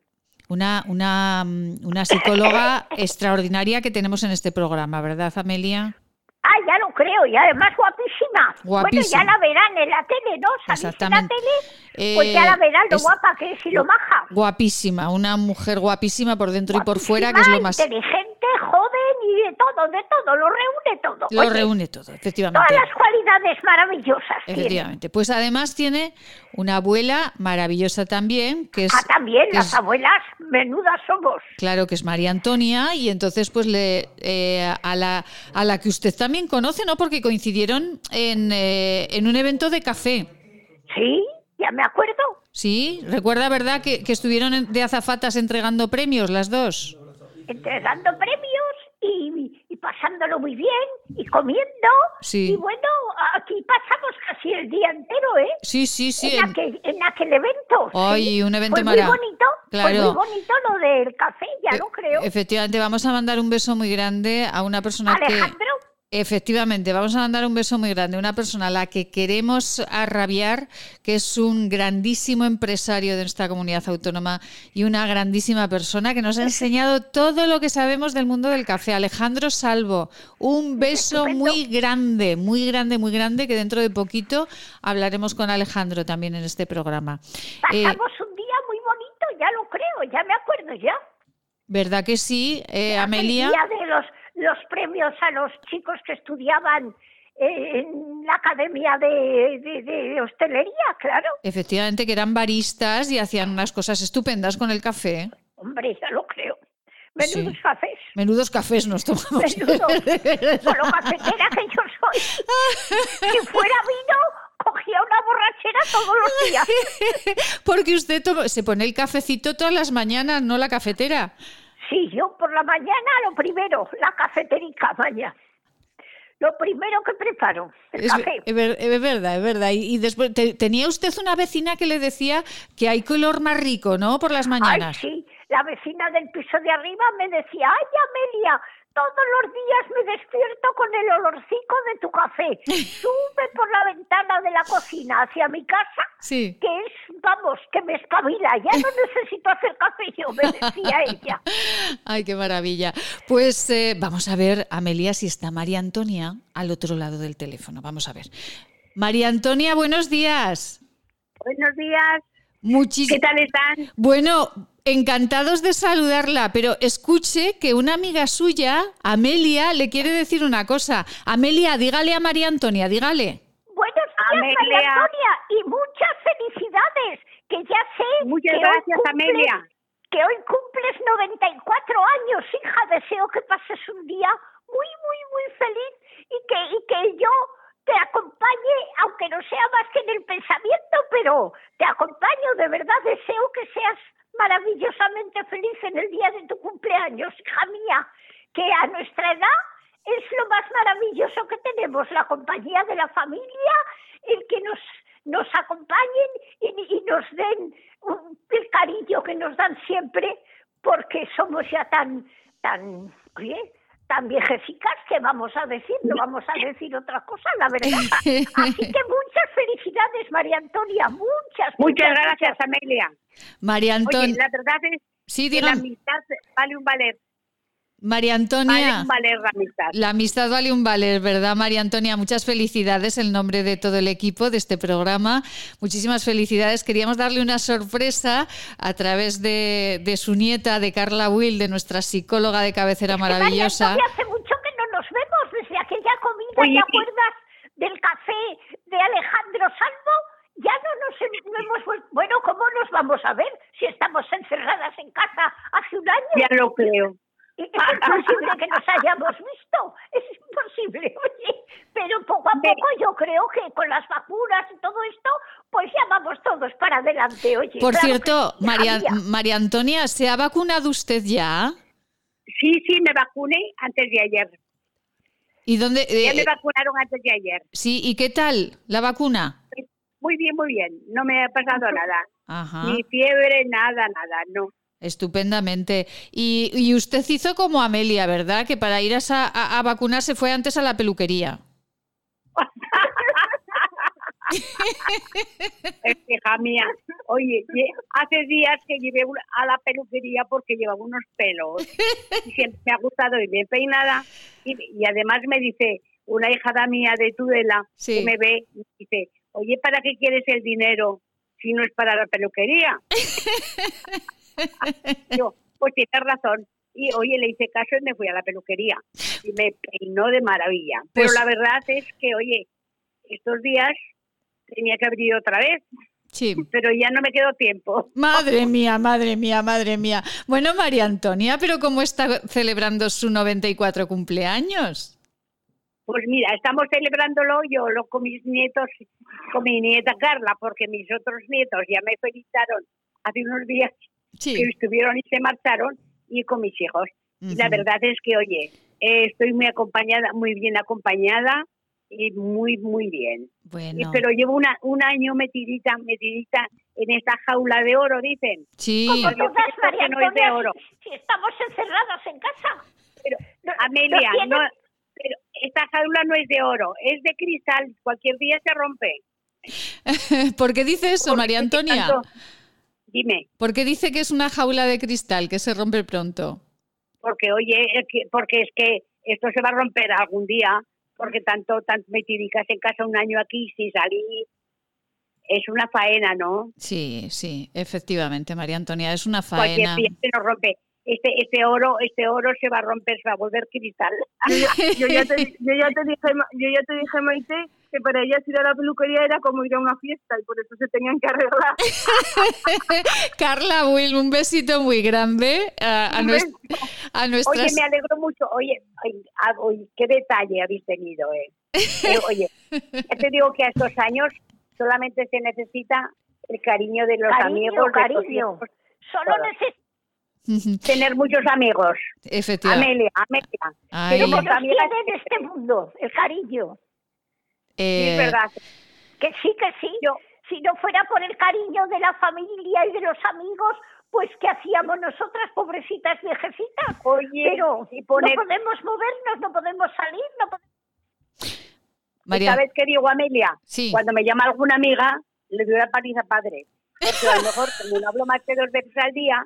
una, una, mm, una psicóloga extraordinaria que tenemos en este programa, ¿verdad, Amelia? Ah, ya lo creo, y además guapísima. Bueno, ya la verán en la tele, ¿no? ¿Sabéis en la tele? Pues ya la eh, verán lo guapa que es y lo maja. Guapísima, una mujer guapísima por dentro y por fuera, que es lo más... inteligente, joven y de todo, de todo, lo reúne todo. Lo reúne todo, efectivamente. Todas las cualidades maravillosas. Efectivamente. Pues además tiene una abuela maravillosa también, que es... Ah, también, las abuelas menudas somos. Claro, que es María Antonia, y entonces pues le eh, a, la, a la que usted también conoce, ¿no? Porque coincidieron en, eh, en un evento de café. Sí, ya me acuerdo. Sí, recuerda, ¿verdad? Que, que estuvieron de azafatas entregando premios las dos. Entregando premios y, pasándolo muy bien y comiendo. Sí. Y bueno, aquí pasamos casi el día entero, ¿eh? Sí, sí, sí. En, aquel, en aquel evento. Ay, un evento muy bonito. Claro. muy bonito lo del café, ya lo creo. Efectivamente, vamos a mandar un beso muy grande a una persona Alejandro. que... Efectivamente, vamos a mandar un beso muy grande a una persona a la que queremos arrabiar, que es un grandísimo empresario de nuestra comunidad autónoma y una grandísima persona que nos ha enseñado todo lo que sabemos del mundo del café. Alejandro Salvo, un beso muy grande, muy grande, muy grande, que dentro de poquito hablaremos con Alejandro también en este programa. Eh, Pasamos un día muy bonito, ya lo creo, ya me acuerdo ya. ¿Verdad que sí, eh, Amelia? El día de los los premios a los chicos que estudiaban en la academia de, hostelería, claro. Efectivamente, que eran baristas y hacían unas cosas estupendas con el café. Hombre, ya lo creo. Menudos cafés. Menudos cafés nos tomamos. Menudos. Con lo cafetera que yo soy. si fuera vino, cogía una borrachera todos los días. Porque usted se pone el cafecito todas las mañanas, no la cafetera. Sí, yo por la mañana lo primero, la cafeterica, vaya. Lo primero que preparo, el es, café. Es, verdad, es verdad. Y, después, tenía usted una vecina que le decía que hay color más rico, ¿no? Por las mañanas. Ay, sí, la vecina del piso de arriba me decía, ay, Amelia, todos los días me despierto con el olorcico de tu café. Sube por la ventana de la cocina hacia mi casa, sí. que es, vamos, que me espabila. Ya no necesito hacer café yo, me decía ella. Ay, qué maravilla. Pues eh, vamos a ver, Amelia, si está María Antonia al otro lado del teléfono. Vamos a ver. María Antonia, buenos días. Buenos días. Muchísimas. ¿Qué tal están? Bueno, encantados de saludarla, pero escuche que una amiga suya, Amelia, le quiere decir una cosa. Amelia, dígale a María Antonia, dígale. Buenos días, María Antonia, y muchas felicidades, que ya sé Muchas que gracias, hoy cumples, Amelia. que hoy cumples 94 años, hija, deseo que pases un día muy, muy, muy feliz y que, y que yo te acompañe, aunque no sea más que en el pensamiento, pero te acompaño, de verdad deseo que seas maravillosamente feliz en el día de tu cumpleaños, hija mía, que a nuestra edad es lo más maravilloso que tenemos, la compañía de la familia, el que nos, nos acompañen y, nos den el cariño que nos dan siempre, porque somos ya tan, tan, tan viejecicas que vamos a decir, no vamos a decir otra cosa, la verdad. Así que muchas felicidades, María Antonia, muchas. Muchas gracias, Amelia. María Antonia. la verdad es Sí, que la amistad vale un valer. María Vale Antonia. un valer la amistad. La amistad vale un valer, ¿verdad, María Antonia? Muchas felicidades en nombre de todo el equipo de este programa. Muchísimas felicidades. Queríamos darle una sorpresa a través de, de su nieta, de Carla Will, de nuestra psicóloga de cabecera maravillosa. María Antonia, hace mucho que no nos vemos, desde aquella comida, Oye, ¿te acuerdas del café de Alejandro Salvo? Ya no nos no hemos vuelto. Bueno, ¿cómo nos vamos a ver si estamos encerradas en casa hace un año? Ya lo creo. Es imposible que nos hayamos visto, es imposible, oye, pero poco a poco yo creo que con las vacunas y todo esto, pues ya vamos todos para adelante, oye. Por claro cierto, María. María Antonia, ¿se ha vacunado usted ya? Sí, sí, me vacuné antes de ayer. ¿Y dónde? Ya eh, me vacunaron antes de ayer. sí, ¿y qué tal la vacuna? Muy bien, muy bien. No me ha pasado nada. Ajá. Ni fiebre, nada, nada, no. Estupendamente. Y, y usted hizo como Amelia, ¿verdad? Que para ir a, esa- a- a vacunarse fue antes a la peluquería. Es hija mía. Oye, hace días que llevé a la peluquería porque llevaba unos pelos y siempre me ha gustado ir bien peinada y, y además me dice una hijada mía de Tudela Sí. que me ve y dice, oye, ¿para qué quieres el dinero si no es para la peluquería? Yo, pues tienes razón. Y oye, le hice caso y me fui a la peluquería y me peinó de maravilla. Pero Pues- la verdad es que, oye, estos días tenía que abrir otra vez, Sí. pero ya no me quedó tiempo. Madre mía, madre mía, madre mía. Bueno, María Antonia, pero ¿cómo está celebrando su 94 cumpleaños? Pues mira, estamos celebrándolo yo lo, con mis nietos, con mi nieta Carla, porque mis otros nietos ya me felicitaron hace unos días Sí. que estuvieron y se marcharon, y con mis hijos. Y la Ujú. verdad es que, oye, eh, estoy muy acompañada, muy bien acompañada y muy, muy bien. Y- Bueno, pero llevo una, un año metidita, metidita en esta jaula de oro, dicen. sí. Creo María que no es de Antonia, oro. si, si estamos encerradas en casa. Pero, No- Amelia, no tiene- no, pero esta jaula no es de oro, es de cristal. Cualquier día se rompe. ¿Por qué dice eso, Porque María Antonia? tanto- Dime, ¿Por qué dice que es una jaula de cristal que se rompe pronto? porque oye, es que- porque es que esto se va a romper algún día, porque tanto, tanto metidicas en casa un año aquí sin salir, es una faena, ¿no? Sí, sí, efectivamente, María Antonia, es una Cualquier faena. día se nos rompe. Este, este oro, este oro se va a romper, se va a volver cristal. Yo ya te, yo ya te dije, yo ya te dije, Maite, que para ellas ir a la peluquería era como ir a una fiesta y por eso se tenían que arreglar. Carla Will, un besito muy grande a, a a Oye, me alegro mucho. Oye, ay, ah, oye, qué detalle habéis tenido, ¿eh? Eh, oye, ya te digo que a estos años solamente se necesita el cariño de los Cariño, amigos. de cariño. hijos, Solo todo. necesitamos Tener muchos amigos. Efectivamente. Amelia, Amelia. Ay. Pero tiene en este mundo, el cariño. Eh, Sí, es verdad. Que sí, que sí. Yo, si no fuera por el cariño de la familia y de los amigos, pues ¿qué hacíamos nosotras, pobrecitas viejecitas? Oye, pero no podemos movernos, no podemos salir, no podemos... ¿Sabes qué digo, Amelia? Sí. Cuando me llama alguna amiga, le doy la paliza padre. Porque a lo mejor, como no hablo más que dos veces al día,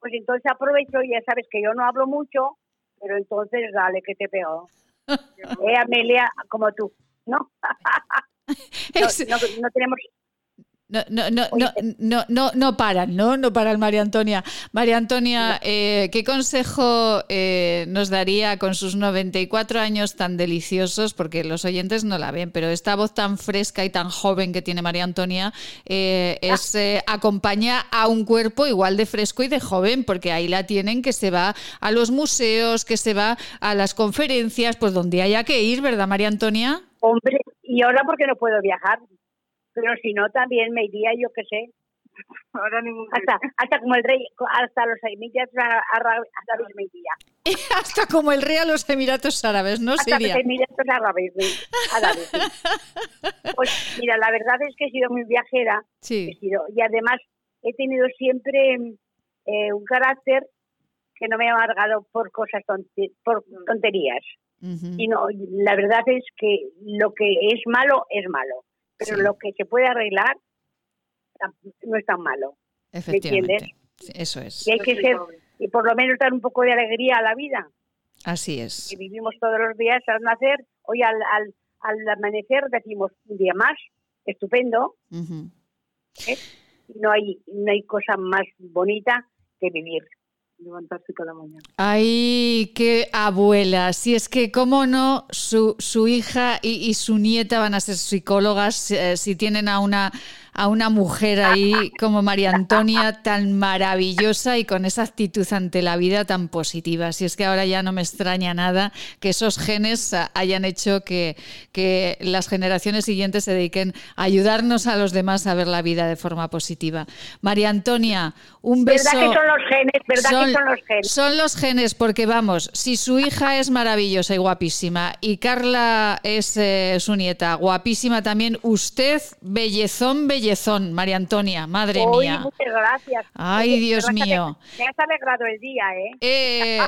pues entonces aprovecho y ya sabes que yo no hablo mucho, pero entonces dale que te pego. eh, Amelia, como tú, ¿no? no, no tenemos no, no, no, no, no, no, no paran, ¿no? No paran, María Antonia. María Antonia, eh, ¿qué consejo eh, nos daría con sus 94 años tan deliciosos? Porque los oyentes no la ven, pero esta voz tan fresca y tan joven que tiene María Antonia eh, es acompaña a un cuerpo igual de fresco y de joven, porque ahí la tienen que se va a los museos, que se va a las conferencias, pues donde haya que ir, ¿verdad, María Antonia? Hombre, y ahora porque no puedo viajar, pero si no también me iría, yo qué sé. Ahora ningún hasta, hasta como el rey, hasta los Emiratos Árabes me iría. hasta como el rey a los Emiratos Árabes, ¿no? Hasta los Emiratos Árabes. árabes Pues mira, la verdad es que he sido muy viajera. Sí. He sido, y además he tenido siempre eh, un carácter que no me ha amargado por cosas por tonterías. Y no, la verdad es que lo que es malo es malo pero lo que se puede arreglar no es tan malo. Efectivamente. Eso es. Y hay que ser, y por lo menos dar un poco de alegría a la vida. Así es. Que vivimos todos los días al nacer, hoy al, al, al amanecer decimos un día más, estupendo. ¿Eh? No hay, no hay cosa más bonita que vivir levantarse cada mañana. Ay, qué abuela. Si es que, cómo no, su, su hija y, y, su nieta van a ser psicólogas eh, si tienen a una a una mujer ahí como María Antonia tan maravillosa y con esa actitud ante la vida tan positiva. Si es que ahora ya no me extraña nada que esos genes hayan hecho que, que las generaciones siguientes se dediquen a ayudarnos a los demás a ver la vida de forma positiva. María Antonia, un beso. ¿Verdad que son los genes? ¿Verdad son, que son los genes? Son los genes, porque vamos, si su hija es maravillosa y guapísima y Carla es eh, su nieta, guapísima también, usted, bellezón, bellezón María Antonia, madre mía. Muchas gracias. Ay, Dios mío. Me has alegrado el día, ¿eh? eh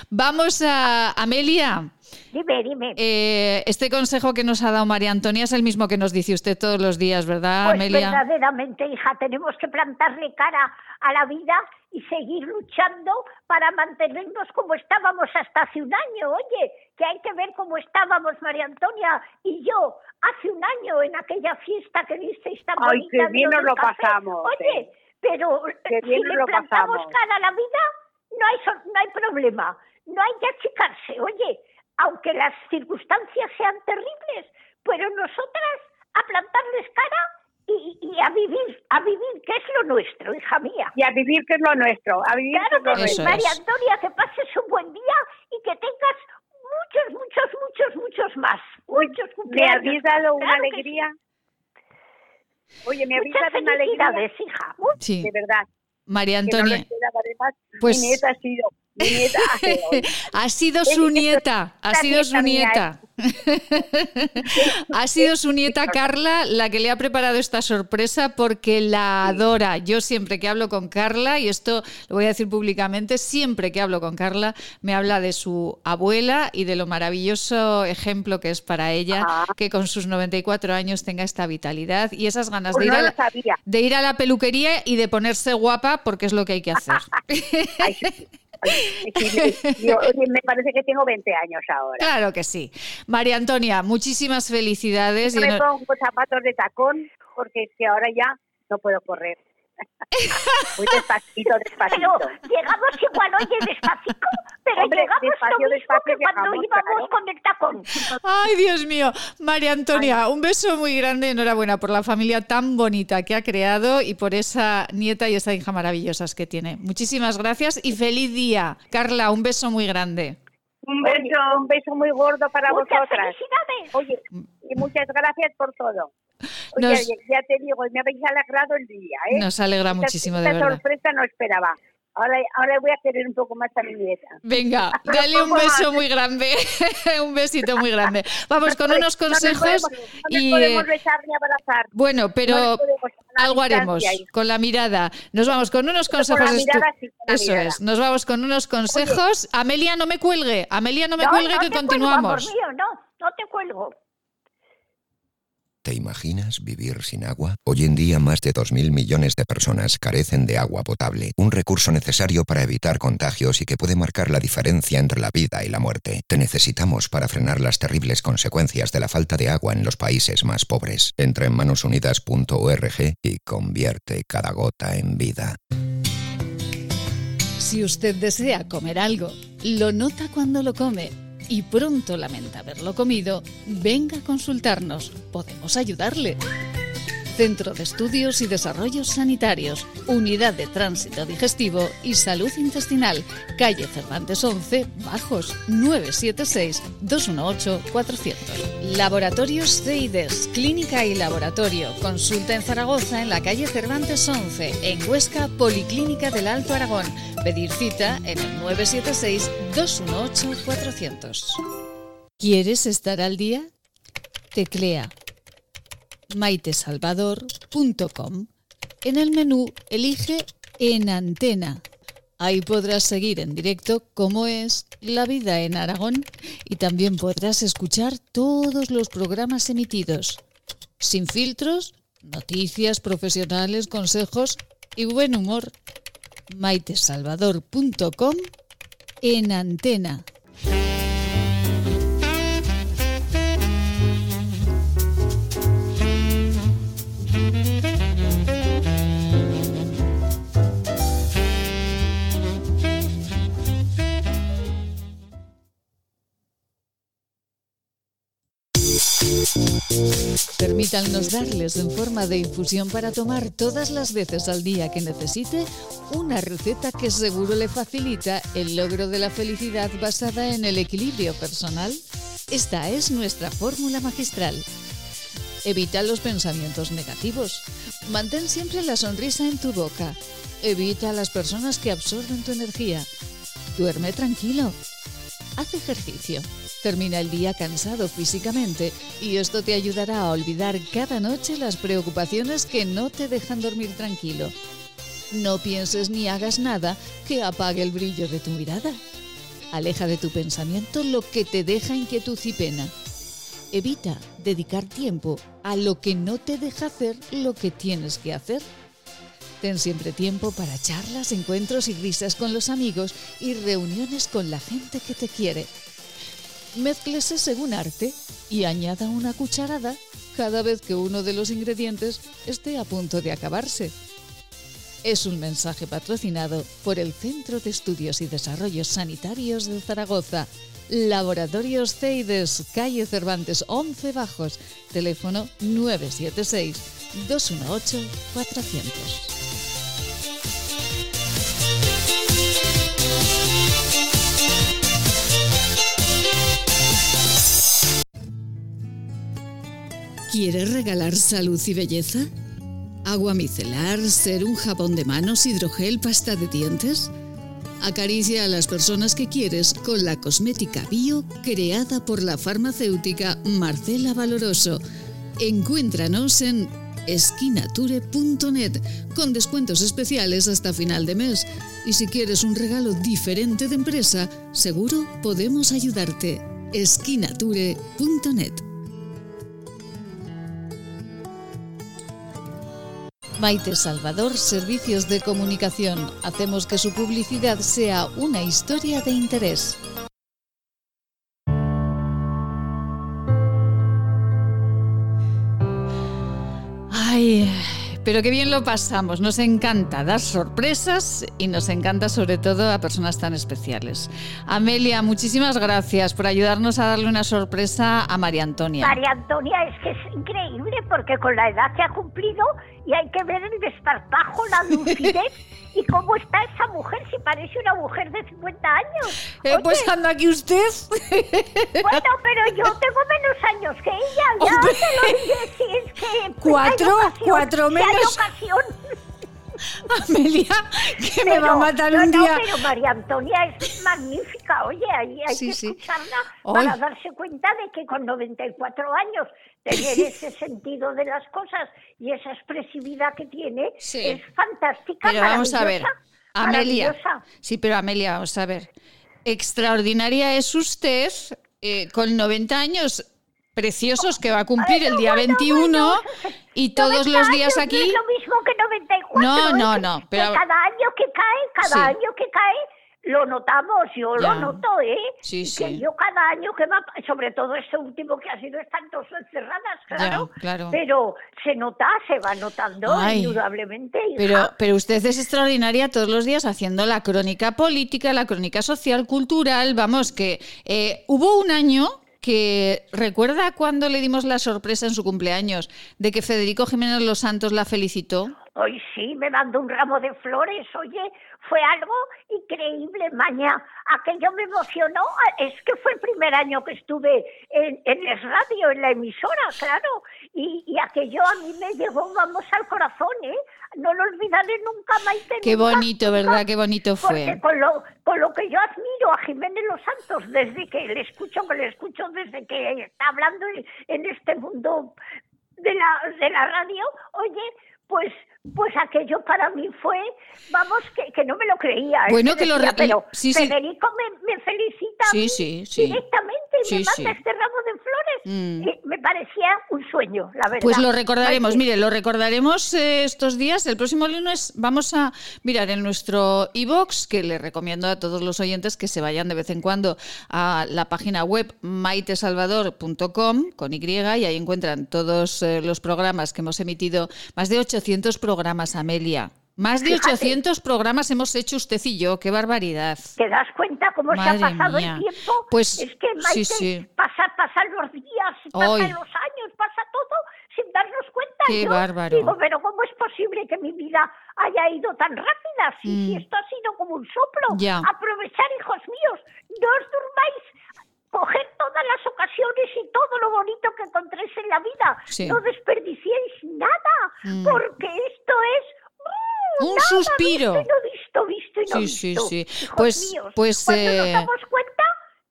vamos a Amelia. Dime, dime. Eh, este consejo que nos ha dado María Antonia es el mismo que nos dice usted todos los días, ¿verdad, pues Amelia? Verdaderamente, hija, tenemos que plantarle cara a la vida y seguir luchando para mantenernos como estábamos hasta hace un año. Oye, que hay que ver cómo estábamos María Antonia y yo hace un año en aquella fiesta que disteis tan Ay, bonita. qué bien nos lo pasamos. Oye, eh. pero bien si nos le lo plantamos pasamos. cara a la vida, no hay, no hay problema. No hay que achicarse. Oye, aunque las circunstancias sean terribles, pero nosotras a plantarles cara y, y, a vivir, a vivir, que es lo nuestro, hija mía. Y a vivir, que es lo nuestro, a vivir, claro que que nuestro. María Antonia, que pases un buen día y que tengas muchos, muchos, muchos, muchos más. Muchos Me cumpleaños. habéis dado una Claro que alegría. Oye, me habéis Muchas dado una alegría. felicidades, hija. Sí. De verdad. María no Antonia. esperaba, además, Pues- mi nieta ha sido. Mi nieta ha sido- su nieta, ha sido su nieta ha sido su nieta Carla la que le ha preparado esta sorpresa porque la adora. Yo siempre que hablo con Carla, y esto lo voy a decir públicamente, siempre que hablo con Carla me habla de su abuela y de lo maravilloso ejemplo que es para ella Ah. que con sus 94 años tenga esta vitalidad y esas ganas Pues de, ir no a lo la, sabía. de ir a la peluquería y de ponerse guapa porque es lo que hay que hacer. Yo- me parece que tengo 20 años ahora. Claro que sí. María Antonia, muchísimas felicidades. Yo me no- pongo zapatos de tacón porque es que ahora ya no puedo correr. Muy despacito, despacito. Pero llegamos igual, oye, despacito, pero Hombre, llegamos despacio, lo mismo despacio que cuando llegamos, íbamos claro. con el tacón. Ay, Dios mío. María Antonia, un beso muy grande. Enhorabuena por la familia tan bonita que ha creado y por esa nieta y esa hija maravillosas que tiene. Muchísimas gracias y feliz día. Carla, un beso muy grande. Un beso, un beso muy gordo para Muchas vosotras. felicidades. Oye, y muchas gracias por todo. Oye, Nos- ya te digo, me habéis alegrado el día, ¿eh? Nos alegra Esta- muchísimo, de esta verdad. sorpresa no esperaba. Ahora, ahora voy a querer un poco más a mi nieta. Venga, dale un beso muy grande, un besito muy grande. Vamos con unos consejos y podemos besar ni abrazar. Bueno, pero algo haremos con la mirada. Nos vamos con unos consejos. Eso es. Nos vamos con unos consejos. Amelia, no me cuelgue. Amelia, no me cuelgue que continuamos. no, no te cuelgo. ¿Te imaginas vivir sin agua? Hoy en día más de 2.000 millones de personas carecen de agua potable, un recurso necesario para evitar contagios y que puede marcar la diferencia entre la vida y la muerte. Te necesitamos para frenar las terribles consecuencias de la falta de agua en los países más pobres. Entra en manosunidas.org y convierte cada gota en vida. Si usted desea comer algo, lo nota cuando lo come y pronto lamenta haberlo comido, venga a consultarnos. Podemos ayudarle. Centro de Estudios y Desarrollos Sanitarios, Unidad de Tránsito Digestivo y Salud Intestinal, calle Cervantes 11, Bajos, 976-218-400. Laboratorios CIDES, Clínica y Laboratorio, consulta en Zaragoza en la calle Cervantes 11, en Huesca, Policlínica del Alto Aragón. Pedir cita en el 976-218-400. ¿Quieres estar al día? Teclea maitesalvador.com. En el menú elige En Antena. Ahí podrás seguir en directo cómo es la vida en Aragón y también podrás escuchar todos los programas emitidos. Sin filtros, noticias profesionales, consejos y buen humor. maitesalvador.com en antena. Permítanos darles en forma de infusión para tomar todas las veces al día que necesite una receta que seguro le facilita el logro de la felicidad basada en el equilibrio personal. Esta es nuestra fórmula magistral. Evita los pensamientos negativos. Mantén siempre la sonrisa en tu boca. Evita a las personas que absorben tu energía. Duerme tranquilo. Haz ejercicio. Termina el día cansado físicamente y esto te ayudará a olvidar cada noche las preocupaciones que no te dejan dormir tranquilo. No pienses ni hagas nada que apague el brillo de tu mirada. Aleja de tu pensamiento lo que te deja inquietud y pena. Evita dedicar tiempo a lo que no te deja hacer lo que tienes que hacer. Ten siempre tiempo para charlas, encuentros y risas con los amigos y reuniones con la gente que te quiere. Mézclese según arte y añada una cucharada cada vez que uno de los ingredientes esté a punto de acabarse. Es un mensaje patrocinado por el Centro de Estudios y Desarrollos Sanitarios de Zaragoza, Laboratorios CEIDES, calle Cervantes 11 Bajos, teléfono 976 218 400. ¿Quieres regalar salud y belleza? ¿Agua micelar, ser un jabón de manos, hidrogel, pasta de dientes? Acaricia a las personas que quieres con la cosmética bio creada por la farmacéutica Marcela Valoroso. Encuéntranos en esquinature.net con descuentos especiales hasta final de mes. Y si quieres un regalo diferente de empresa, seguro podemos ayudarte. esquinature.net Maite Salvador, Servicios de Comunicación. Hacemos que su publicidad sea una historia de interés. Ay, pero qué bien lo pasamos. Nos encanta dar sorpresas y nos encanta sobre todo a personas tan especiales. Amelia, muchísimas gracias por ayudarnos a darle una sorpresa a María Antonia. María Antonia es que es increíble porque con la edad que ha cumplido y hay que ver el desparpajo, la lucidez y cómo está esa mujer, si parece una mujer de 50 años. Eh, pues anda aquí usted. Bueno, pero yo tengo menos años que ella, ya te lo diré, si es que... ¿Cuatro? ¿Cuatro menos? ocasión. Amelia, que me va a matar un no, día. pero María Antonia es magnífica. Oye, ahí hay que escucharla para darse cuenta de que con 94 años tener ese sentido de las cosas y esa expresividad que tiene es fantástica. Pero vamos a ver, Amelia. Sí, pero Amelia, vamos a ver. Extraordinaria es usted eh, con 90 años preciosos que va a cumplir el día 21 y todos los días aquí. No es lo mismo que 94. No, no, no. Pero... cada año que cae, cada año que cae, lo notamos, yo lo noto, ¿eh? Sí, sí. Que yo cada año que va, sobre todo este último que ha sido están dos encerradas, claro, claro. Pero se nota, se va notando, indudablemente. Pero, pero usted es extraordinaria todos los días haciendo la crónica política, la crónica social, cultural, vamos, que eh, hubo un año que recuerda cuando le dimos la sorpresa en su cumpleaños de que Federico Jiménez Los Santos la felicitó. Hoy sí, me mandó un ramo de flores, oye, fue algo increíble, Maña. Aquello me emocionó. Es que fue el primer año que estuve en, en el radio, en la emisora, claro. Y, y, aquello a mí me llegó, vamos, al corazón, ¿eh? No lo olvidaré nunca, Maite. Qué bonito, ¿verdad? Qué bonito fue. Porque con lo, con lo que yo admiro a Jiménez Los Santos, desde que le escucho, que le escucho desde que está hablando en este mundo de la, de la radio, oye, pues pues aquello para mí fue, vamos, que, que no me lo creía. Bueno, que, lo Pero sí, Federico me, me, felicita sí, directamente y me manda este ramo de flores. Mm. Y me parecía un sueño, la verdad. Pues lo recordaremos, mire, lo recordaremos eh, estos días. El próximo lunes vamos a mirar en nuestro e-box, que le recomiendo a todos los oyentes que se vayan de vez en cuando a la página web maitesalvador.com con Y y ahí encuentran todos eh, los programas que hemos emitido, más de 800 programas programas, Amelia. Más de 800 programas hemos hecho usted y yo, qué barbaridad. ¿Te das cuenta cómo se ha pasado el tiempo? Pues es que Maite, sí, sí. Pasan, pasan los días, pasan los años, pasa todo sin darnos cuenta. Qué yo bárbaro. Digo, pero ¿cómo es posible que mi vida haya ido tan rápida? Si, Mm. si esto ha sido como un soplo. Ya. Aprovechar, hijos míos, no os durmáis. Coger todas las ocasiones y todo lo bonito que encontréis en la vida. Sí. No desperdiciéis nada, Mm. porque esto es ¡uh! Un nada suspiro. Visto y no visto, visto y no Sí, sí, visto. sí. Hijos Pues- míos, pues, cuando eh, nos damos cuenta,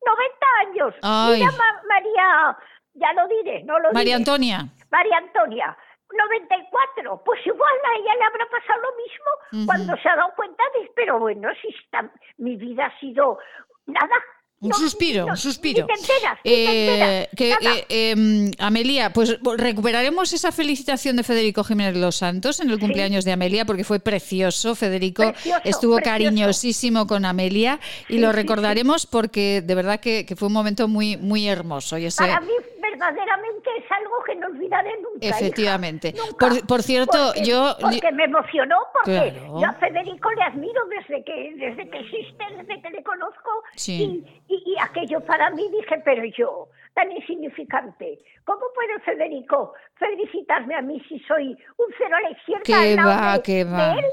90 años. Ay. Mira, Ma- María, ya lo diré, no lo María diré. Antonia. María Antonia, 94. Pues igual a ella le habrá pasado lo mismo cuando se ha dado cuenta de, pero bueno, si está, mi vida ha sido nada. Un No, suspiro, no, un suspiro. Ni te enteras, ni te Eh, enteras, que, nada. eh, em, Amelia, pues recuperaremos esa felicitación de Federico Jiménez Los Santos en el cumpleaños de Amelia, porque fue precioso. Federico Precioso, estuvo precioso. cariñosísimo con Amelia y Sí, lo sí, recordaremos porque de verdad que, que fue un momento muy, muy hermoso. Y ese, Para mí verdaderamente es algo que no olvidaré nunca. hija. efectivamente. Nunca. Por, por cierto, Porque- yo... Porque me emocionó, porque Claro. yo a Federico le admiro desde que, desde que existe, desde que le conozco. Sí. Y, y, y aquello para mí dije, pero yo, tan insignificante, ¿cómo puede Federico felicitarme a mí si soy un cero a la izquierda lado va, qué va. de él?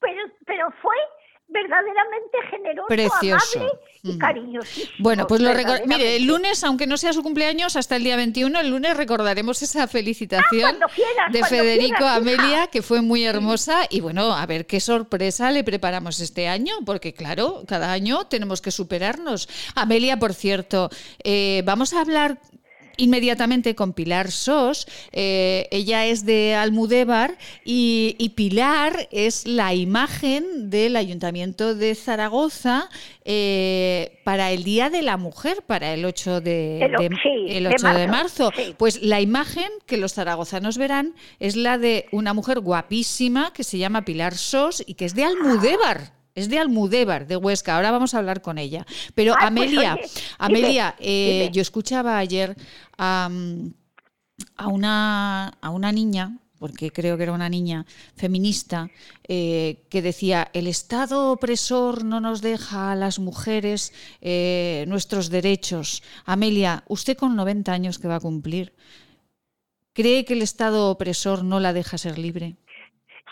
Pero, pero fue verdaderamente generoso, Precioso. amable y Mm. cariñosísimo. Bueno, pues lo. Mire, el lunes, aunque no sea su cumpleaños, hasta el día 21, el lunes recordaremos esa felicitación Ah, quieras, de Federico quieras. Amelia, que fue muy hermosa. Y bueno, a ver qué sorpresa le preparamos este año, porque claro, cada año tenemos que superarnos. Amelia, por cierto, eh, vamos a hablar inmediatamente con Pilar Sos. Eh, ella es de Almudévar y, y Pilar es la imagen del Ayuntamiento de Zaragoza eh, para el Día de la Mujer, para el 8 de, El o- de- sí, el de 8 de marzo, marzo. sí. Pues la imagen que los zaragozanos verán es la de una mujer guapísima que se llama Pilar Sos y que es de Almudévar. Es de Almudévar, de Huesca. Ahora vamos a hablar con ella. Pero pues, Amelia, oye, Amelia, dime, eh, dime. yo escuchaba ayer a, a una, a una niña, porque creo que era una niña feminista, eh, que decía, el Estado opresor no nos deja a las mujeres eh, nuestros derechos. Amelia, usted con 90 años que va a cumplir, ¿cree que el Estado opresor no la deja ser libre?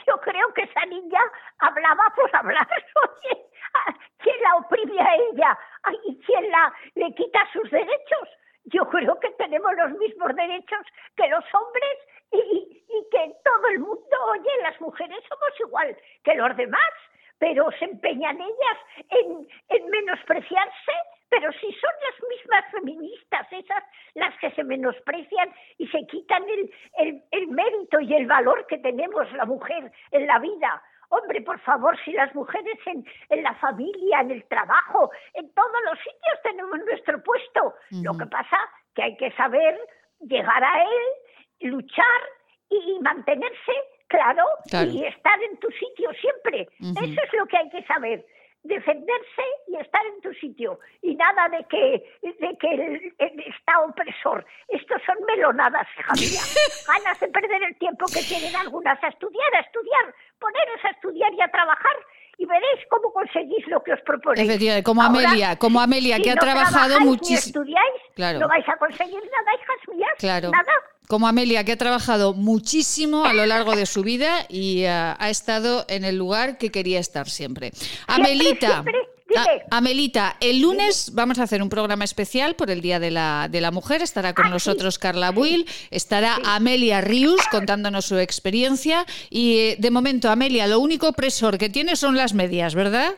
Yo creo que esa niña hablaba por hablar. Oye, ¿a ¿quién la oprime a ella? ¿Y quién la, le quita sus derechos? Yo creo que tenemos los mismos derechos que los hombres y, y que todo el mundo, oye, las mujeres somos igual que los demás, pero se empeñan ellas en, en menospreciarse, pero si son las mismas feministas esas las que se menosprecian y se quitan el, el, el mérito y el valor que tenemos la mujer en la vida. Hombre, por favor, si las mujeres en, en, la familia, en el trabajo, en todos los sitios tenemos nuestro puesto. Lo que pasa que hay que saber llegar a él, luchar y mantenerse, claro, y estar en tu sitio siempre. Eso es lo que hay que saber defenderse y estar en tu sitio y nada de que de que el, está opresor estos son melonadas hija mía ganas de perder el tiempo que tienen algunas a estudiar a estudiar poneros a estudiar y a trabajar y veréis cómo conseguís lo que os proponéis. Efectivamente, como Amelia, como Amelia, que ha trabajado muchísimo. estudiáis, claro. no vais a conseguir nada, hijas mías. Claro. Nada. Como Amelia, que ha trabajado muchísimo a lo largo de su vida y uh, ha estado en el lugar que quería estar siempre. Amelita. Siempre, A Amelita, el lunes vamos a hacer un programa especial por el Día de la, de la Mujer. Estará con ah, nosotros sí. Carla Buil, estará sí. Amelia Rius contándonos su experiencia. Y eh, de momento, Amelia, lo único opresor que tiene son las medias, ¿verdad?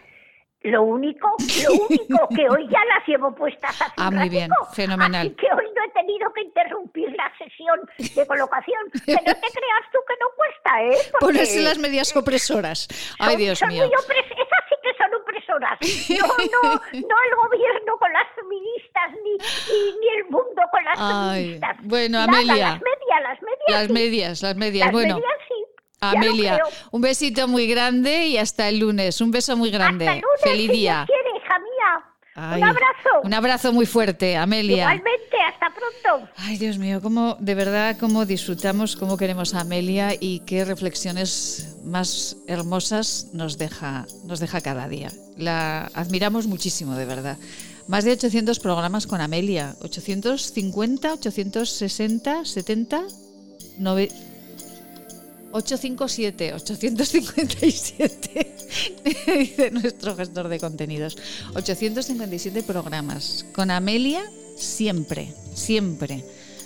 Lo único, lo único que hoy ya las llevo puestas hace Ah, un muy bien, ratico, fenomenal. Así que hoy no he tenido que interrumpir la sesión de colocación. Que no te creas tú que no cuesta, ¿eh? Porque Ponerse las medias opresoras. Ay, Dios son mío. Esas sí que son opresoras. No, no, no el gobierno con las feministas, ni, y- ni el mundo con las Ay, feministas. bueno, Nada, Amelia. Las medias, las medias. Las sí. medias, las medias. Las bueno, medias Amelia, un besito muy grande y hasta el lunes. Un beso muy grande. Hasta el lunes, Feliz si día. Quiere, hija mía. Ay, un abrazo. Un abrazo muy fuerte, Amelia. Igualmente, hasta pronto. Ay, Dios mío, cómo, de verdad, cómo disfrutamos, cómo queremos a Amelia y qué reflexiones más hermosas nos deja, nos deja cada día. La admiramos muchísimo, de verdad. Más de 800 programas con Amelia. 850, 860, 70, 90. 857-857, dice nuestro gestor de contenidos. 857 programas. Con Amelia, siempre, siempre.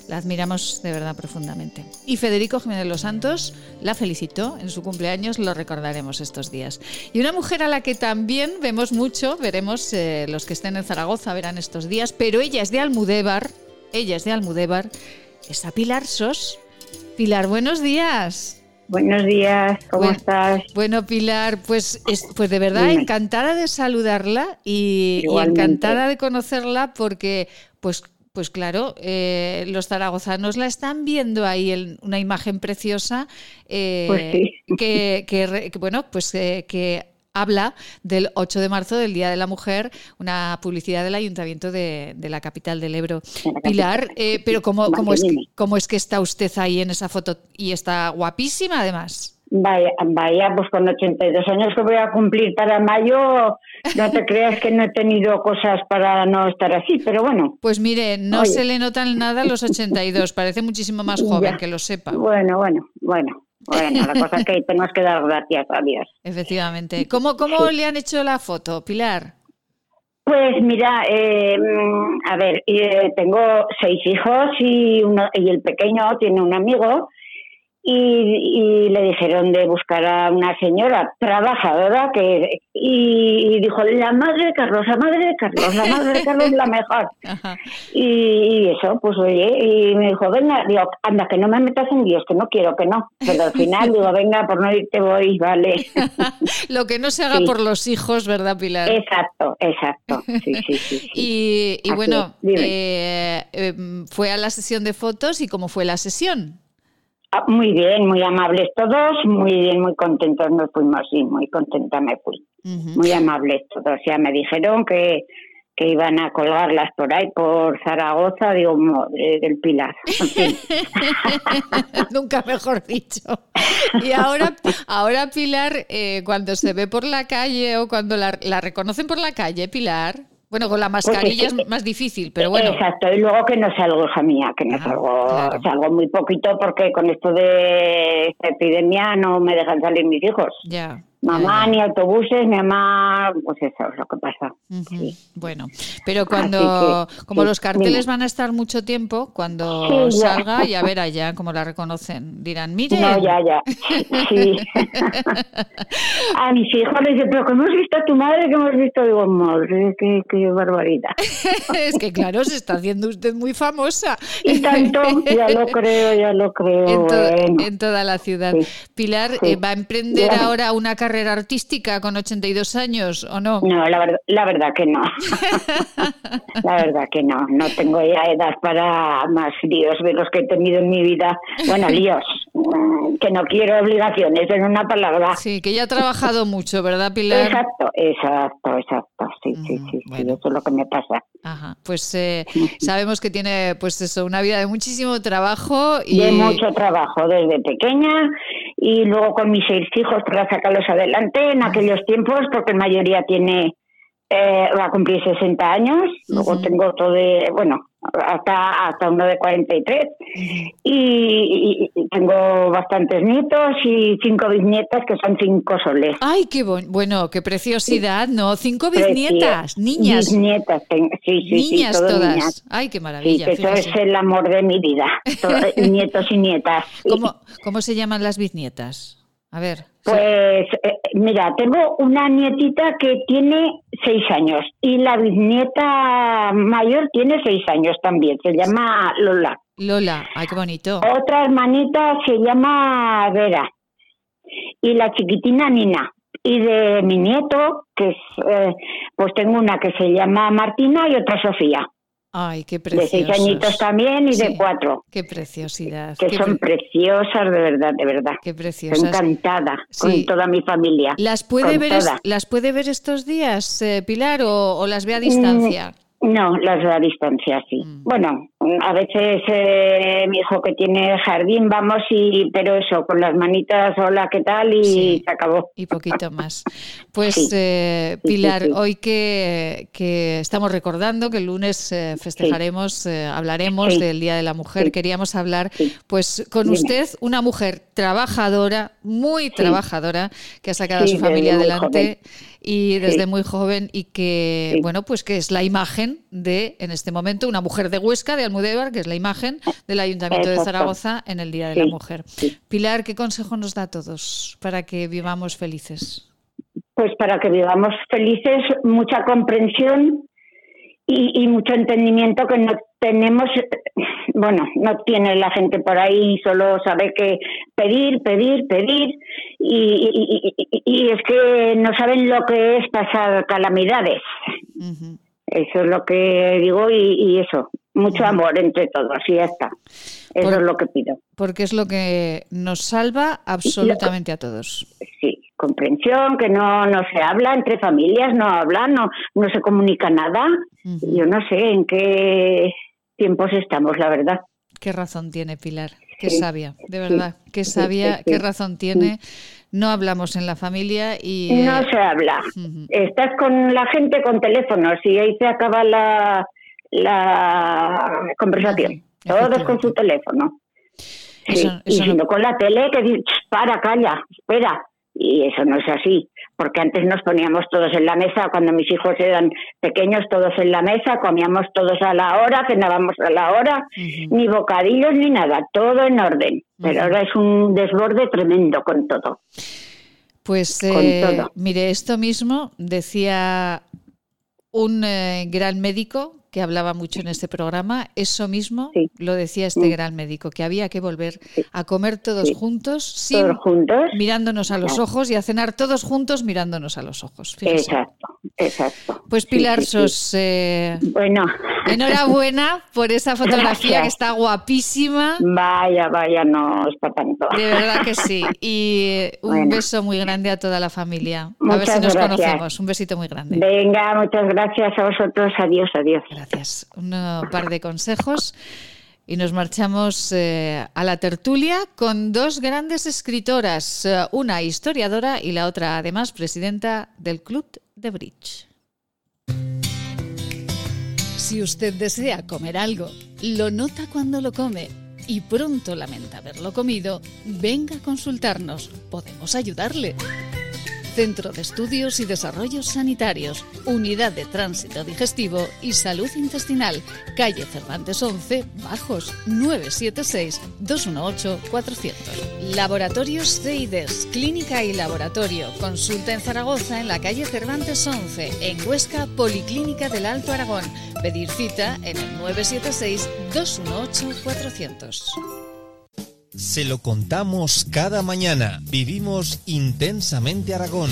La admiramos de verdad profundamente. Y Federico Jiménez Los Santos la felicitó en su cumpleaños, lo recordaremos estos días. Y una mujer a la que también vemos mucho, veremos eh, los que estén en Zaragoza, verán estos días, pero ella es de Almudébar, ella es de Almudébar, está Pilar Sos. Pilar, buenos días. Buenos días, ¿cómo Bueno, estás? Bueno, Pilar, pues, es- pues de verdad Dime. encantada de saludarla y, encantada de conocerla porque, pues, pues claro, eh, los zaragozanos la están viendo ahí en una imagen preciosa eh, Pues sí. que, que, bueno, pues eh, que habla del 8 de marzo, del Día de la Mujer, una publicidad del Ayuntamiento de, de la capital del Ebro. Pilar, eh, pero ¿cómo, cómo, es, dime. ¿cómo es que está usted ahí en esa foto y está guapísima además? Vaya, vaya, pues con 82 años que voy a cumplir para mayo, no te creas que no he tenido cosas para no estar así, pero bueno. Pues mire, no Oye. se le notan nada los 82, parece muchísimo más joven, Ya. que lo sepa. Bueno, bueno, bueno, bueno, la cosa es que tenemos que dar gracias a Dios. Efectivamente. ¿Cómo, cómo le han hecho la foto, Pilar? Pues mira, eh, mm, a ver, eh, tengo seis hijos y, uno, y el pequeño tiene un amigo y, y le dijeron de buscar a una señora trabajadora que y, y dijo la madre de Carlos, la madre de Carlos, la madre de Carlos la mejor. Y, y eso, pues oye, y me dijo, venga, digo, anda, que no me metas en Dios, que no quiero, que no. Pero al final digo, venga, por no irte voy, vale. Lo que no se haga Sí. por los hijos, ¿verdad, Pilar? Exacto, exacto. Sí, sí, sí. sí. Y, Así bueno, eh, em, fue a la sesión de fotos y cómo fue la sesión. Ah, Muy bien, muy amables todos, muy bien, muy contentos nos fuimos, sí, muy contenta me fui. Muy amables todos, ya me dijeron que, que iban a colgarlas por ahí, por Zaragoza, digo, madre del Pilar. Nunca mejor dicho. Y ahora, ahora Pilar, eh, cuando se ve por la calle o cuando la, la reconocen por la calle, Pilar, bueno, con la mascarilla Pues es que- es más difícil, pero bueno. Exacto, y luego que no salgo, hija mía, que no salgo, salgo muy poquito porque con esto de esta epidemia no me dejan salir mis hijos. Ya. Mamá, ni autobuses, mi mamá, pues eso es lo que pasa. Bueno, pero cuando, como los carteles van a estar mucho tiempo, cuando salga, ya verá ya cómo la reconocen. Dirán, mire. No, ya, ya. Sí. a mis hijos les dicen, pero ¿cómo has visto a tu madre? ¿Qué hemos visto? Digo, madre, qué, qué barbaridad. es que claro, se está haciendo usted muy famosa. y tanto, ya lo creo, ya lo creo. En, toda la ciudad. Pilar, eh, ¿va a emprender ahora una carrera carrera artística con 82 años o no? No, la, verdad, la verdad que no. la verdad que no. No tengo ya edad para más líos de los que he tenido en mi vida. Bueno, líos. Mm, que no quiero obligaciones, en una palabra. Sí, que ya ha trabajado mucho, ¿verdad, Pilar? Exacto, exacto, exacto. Sí, sí, sí, Eso es lo que me pasa. Ajá. Pues eh, sabemos que tiene, pues eso, una vida de muchísimo trabajo. Y... De mucho trabajo desde pequeña y luego con mis seis hijos para sacarlos adelante en aquellos tiempos, porque la mayoría tiene, eh, va a cumplir 60 años, luego tengo todo de, bueno, hasta, hasta uno de 43. y, tengo bastantes nietos y cinco bisnietas que son cinco soles. ¡Ay, qué bueno! ¡Qué preciosidad! ¿No? Cinco bisnietas, niñas. Bisnietas, sí, sí. Niñas todas. ¡Ay, qué maravilla! eso es el amor de mi vida. nietos y nietas. ¿Cómo, ¿Cómo se llaman las bisnietas? A ver. Pues eh, mira, tengo una nietita que tiene seis años y la bisnieta mayor tiene seis años también. Se llama Lola. Lola, ay, qué bonito. Otra hermanita se llama Vera y la chiquitina Nina. Y de mi nieto, que es, eh, pues tengo una que se llama Martina y otra Sofía. Ay, qué preciosos. De seis añitos también y de cuatro. Qué preciosidad. Que son preciosas, de verdad, de verdad. Qué preciosas. encantada con toda mi familia. ¿Las puede, ver, ¿las puede ver estos días, eh, Pilar, o, las ve a distancia? Mm, no, las de a distancia, sí. Mm. Bueno, a veces eh, mi hijo que tiene jardín, vamos, y pero eso, con las manitas, hola, ¿qué tal? Y se acabó. Y poquito más. Pues eh, Pilar, hoy que, que, estamos recordando que el lunes eh, festejaremos, hablaremos del Día de la Mujer, queríamos hablar pues con usted, una mujer trabajadora, muy trabajadora, que ha sacado a su familia adelante y desde muy joven y que, bueno, pues que es la imagen de, en este momento, una mujer de Huesca, de Almudévar, que es la imagen del Ayuntamiento de Zaragoza en el Día de la Mujer. Pilar, ¿qué consejo nos da a todos para que vivamos felices? Pues para que vivamos felices, mucha comprensión y, mucho entendimiento que no tenemos, bueno, no tiene la gente por ahí, solo sabe que pedir, pedir, pedir, y, y, es que no saben lo que es pasar calamidades. Eso es lo que digo y, eso, mucho amor entre todos y ya está. Eso es lo que pido. Porque es lo que nos salva absolutamente a todos. Sí, comprensión, que no, no se habla entre familias, no habla, no, no se comunica nada. Yo no sé en qué tiempos estamos, la verdad. Qué razón tiene Pilar, qué sabia, de verdad, qué sabia, qué razón tiene. No hablamos en la familia y... No se habla. Estás con la gente con teléfonos y ahí se acaba la, la conversación. Todos con su teléfono. y con la tele que dice, para, calla, espera. Y eso no es así, porque antes nos poníamos todos en la mesa, cuando mis hijos eran pequeños, todos en la mesa, comíamos todos a la hora, cenábamos a la hora, ni bocadillos ni nada, todo en orden. Pero ahora es un desborde tremendo con todo. Pues eh, mire, esto mismo decía un eh, gran médico que hablaba mucho en este programa, eso mismo lo decía este mm. gran médico, que había que volver a comer todos juntos, sin, mirándonos a los ojos y a cenar todos juntos mirándonos a los ojos. Exacto, exacto. Pues Pilar Sos, eh, bueno. enhorabuena por esa fotografía que está guapísima. Vaya, vaya, no es para tanto. De verdad que sí. Y un beso muy grande a toda la familia. a ver si nos conocemos. Un besito muy grande. Venga, muchas gracias a vosotros. Adiós, adiós. Gracias. Un par de consejos. Y nos marchamos eh, a la tertulia con dos grandes escritoras, eh, una historiadora y la otra además presidenta del Club de Bridge. Si usted desea comer algo, lo nota cuando lo come y pronto lamenta haberlo comido, venga a consultarnos. Podemos ayudarle. Centro de Estudios y Desarrollos Sanitarios, Unidad de Tránsito Digestivo y Salud Intestinal, calle Cervantes 11, Bajos, 976-218-400. Laboratorios CIDES, clínica y laboratorio. Consulta en Zaragoza en la calle Cervantes 11, en Huesca, Policlínica del Alto Aragón. Pedir cita en el 976-218-400. Se lo contamos cada mañana. Vivimos intensamente Aragón.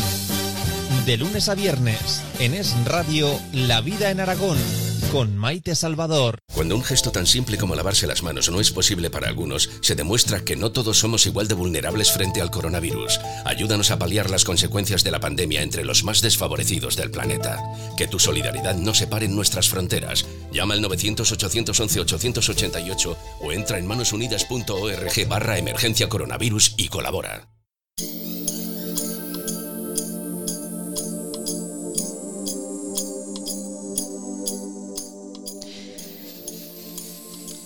De lunes a viernes, en Es Radio, La Vida en Aragón con Maite Salvador. Cuando un gesto tan simple como lavarse las manos no es posible para algunos, se demuestra que no todos somos igual de vulnerables frente al coronavirus. Ayúdanos a paliar las consecuencias de la pandemia entre los más desfavorecidos del planeta. Que tu solidaridad no separe nuestras fronteras. Llama al 900-811-888 o entra en manosunidas.org barra emergencia coronavirus y colabora.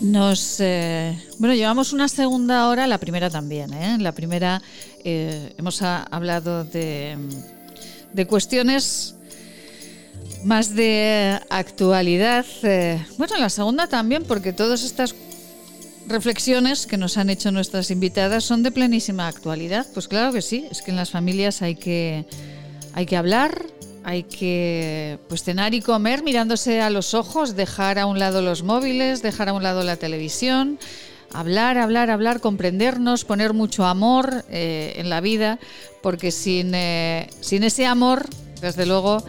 Nos, eh, bueno, llevamos una segunda hora, la primera también. ¿eh? La primera eh, hemos hablado de, de, cuestiones más de actualidad. bueno, la segunda también, porque todas estas reflexiones que nos han hecho nuestras invitadas son de plenísima actualidad. Pues claro que sí, es que en las familias hay que, hay que hablar, hay que pues cenar y comer mirándose a los ojos, dejar a un lado los móviles, dejar a un lado la televisión, hablar, hablar, hablar, comprendernos, poner mucho amor eh, en la vida, porque sin, eh, sin ese amor, desde luego,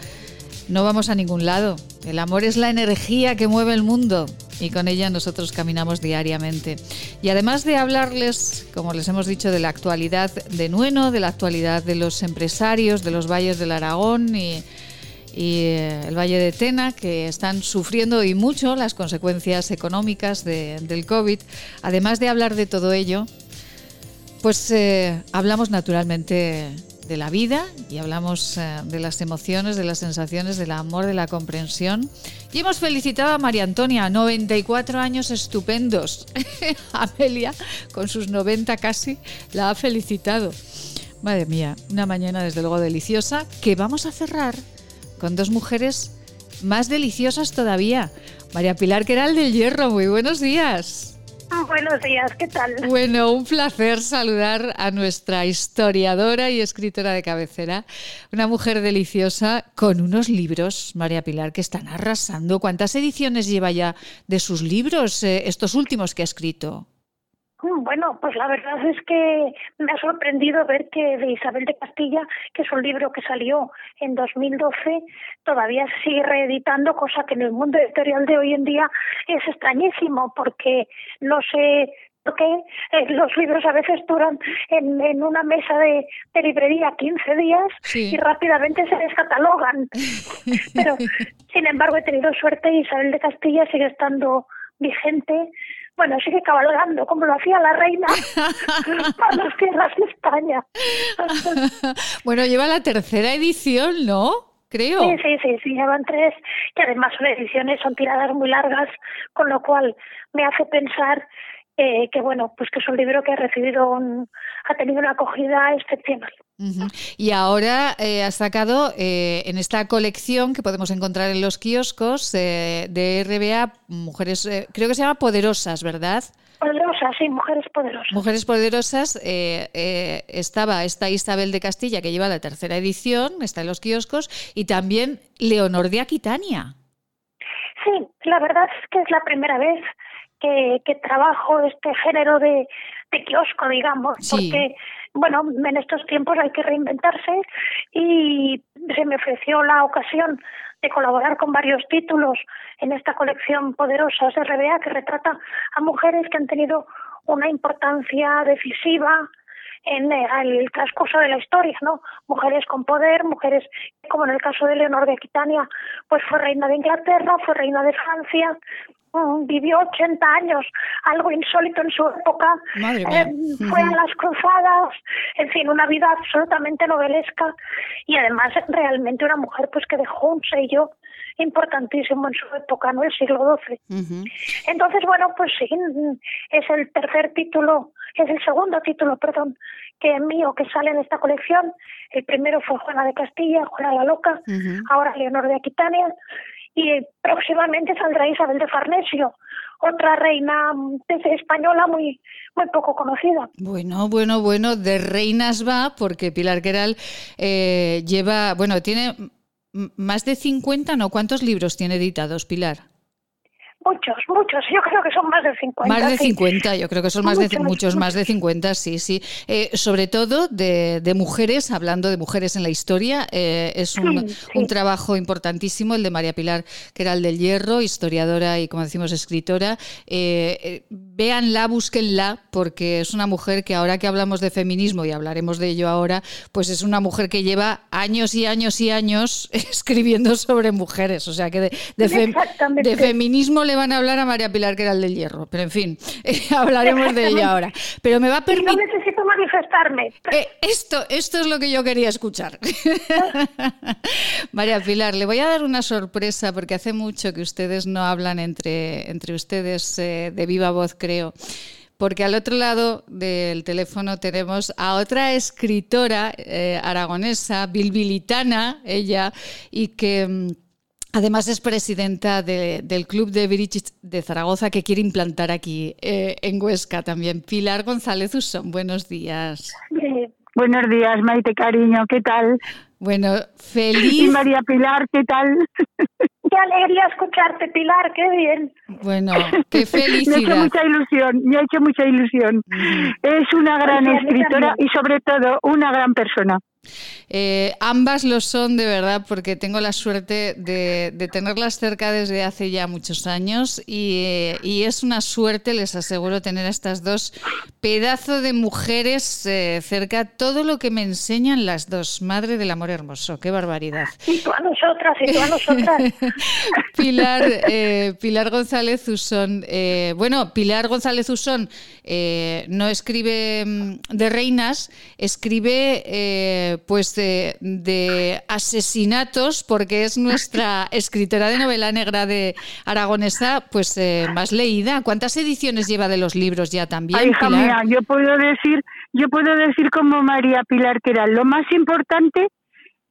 no vamos a ningún lado. El amor es la energía que mueve el mundo y con ella nosotros caminamos diariamente. Y además de hablarles, como les hemos dicho, de la actualidad de Nueno, de la actualidad de los empresarios, de los valles del Aragón y, eh, el Valle de Tena, que están sufriendo y mucho las consecuencias económicas del COVID, además de hablar de todo ello, pues eh, hablamos naturalmente de la vida y hablamos eh, de las emociones, de las sensaciones, del amor, de la comprensión. Y hemos felicitado a María Antonia, 94 años estupendos. Amelia, con sus 90 casi, la ha felicitado. Madre mía, una mañana desde luego deliciosa que vamos a cerrar con dos mujeres más deliciosas todavía. María Pilar Queral del Hierro, muy buenos días. Buenos días, ¿qué tal? Bueno, un placer saludar a nuestra historiadora y escritora de cabecera, una mujer deliciosa con unos libros, María Pilar, que están arrasando. ¿Cuántas ediciones lleva ya de sus libros, eh, estos últimos que ha escrito? Bueno, pues la verdad es que me ha sorprendido ver que de Isabel de Castilla, que es un libro que salió en 2012, todavía sigue reeditando, cosa que en el mundo editorial de hoy en día es extrañísimo, porque no sé por qué eh, los libros a veces duran en, en una mesa de, de, librería 15 días y rápidamente se descatalogan. Pero, sin embargo, he tenido suerte y Isabel de Castilla sigue estando vigente bueno, sigue cabalgando como lo hacía la reina a las tierras de España. bueno, lleva la tercera edición, ¿no? Creo. Sí, sí, sí, sí, llevan tres, que además son ediciones, son tiradas muy largas, con lo cual me hace pensar eh, que bueno, pues que es un libro que ha recibido un, ha tenido una acogida excepcional. Y ahora eh, has sacado eh, en esta colección que podemos encontrar en los kioscos eh, de RBA, mujeres, creo que se llama Poderosas, ¿verdad? Poderosas, sí, mujeres poderosas. Mujeres poderosas, estaba esta Isabel de Castilla que lleva la tercera edición, está en los kioscos, y también Leonor de Aquitania. Sí, la verdad es que es la primera vez que, que trabajo este género de, de kiosco, digamos, porque, bueno, en estos tiempos hay que reinventarse y se me ofreció la ocasión de colaborar con varios títulos en esta colección poderosa de RBA que retrata a mujeres que han tenido una importancia decisiva en el transcurso de la historia, ¿no? Mujeres con poder, mujeres como en el caso de Leonor de Aquitania, pues fue reina de Inglaterra, fue reina de Francia, vivió 80 años, algo insólito en su época, eh, fue a las cruzadas, en fin, una vida absolutamente novelesca. Y además realmente una mujer pues que dejó un sello importantísimo en su época, ¿no? El siglo XII. Entonces, bueno, pues sí, es el tercer título, es el segundo título, perdón, que mío que sale en esta colección. El primero fue Juana de Castilla, Juana la Loca, ahora Leonor de Aquitania, y próximamente saldrá Isabel de Farnesio, otra reina española muy, muy poco conocida. Bueno, bueno, bueno, de reinas va, porque Pilar Queral eh, lleva, bueno, tiene más de 50, ¿no? ¿Cuántos libros tiene editados, Pilar? Muchos, muchos. Yo creo que son más de 50. Más de 50, yo creo que son más de muchos, más de 50, sí, sí. Eh, sobre todo de, mujeres, hablando de mujeres en la historia, eh, es un, trabajo importantísimo el de María Pilar Queral del Hierro, historiadora y, como decimos, escritora. Eh, véanla, búsquenla, porque es una mujer que ahora que hablamos de feminismo, y hablaremos de ello ahora, pues es una mujer que lleva años y años y años escribiendo sobre mujeres. O sea que de, de feminismo le van a hablar a María Pilar, que era el del hierro. Pero en fin, hablaremos de ella ahora. Pero me va a permitir. No necesito manifestarme. Eh, esto, esto es lo que yo quería escuchar. María Pilar, le voy a dar una sorpresa porque hace mucho que ustedes no hablan entre, entre ustedes eh, de viva voz, creo porque al otro lado del teléfono tenemos a otra escritora eh, aragonesa, bilbilitana, ella, y que mm, Además es presidenta del Club de Bridge de Zaragoza que quiere implantar aquí eh, en Huesca también. Pilar González Usón, buenos días. Buenos días, Maite Cariño, ¿qué tal? Bueno, feliz. Y María Pilar, ¿qué tal? Qué alegría escucharte, Pilar, qué bien. Bueno, qué felicidad. me ha hecho mucha ilusión, me ha hecho mucha ilusión. Es una gran escritora y sobre todo una gran persona. Eh, ambas lo son de verdad porque tengo la suerte de, tenerlas cerca desde hace ya muchos años y, es una suerte, les aseguro, tener a estas dos pedazos de mujeres eh, cerca. Todo lo que me enseñan las dos, madre del amor hermoso, qué barbaridad. Y tú a nosotras, y tú a nosotras. Pilar, eh, Pilar González Usón. bueno, Pilar González Usón no escribe mm, de reinas, escribe pues de, asesinatos, porque es nuestra escritora de novela negra de aragonesa, pues eh, más leída. ¿Cuántas ediciones lleva de los libros ya también? Pilar? yo puedo decir, yo puedo decir como María Pilar que era lo más importante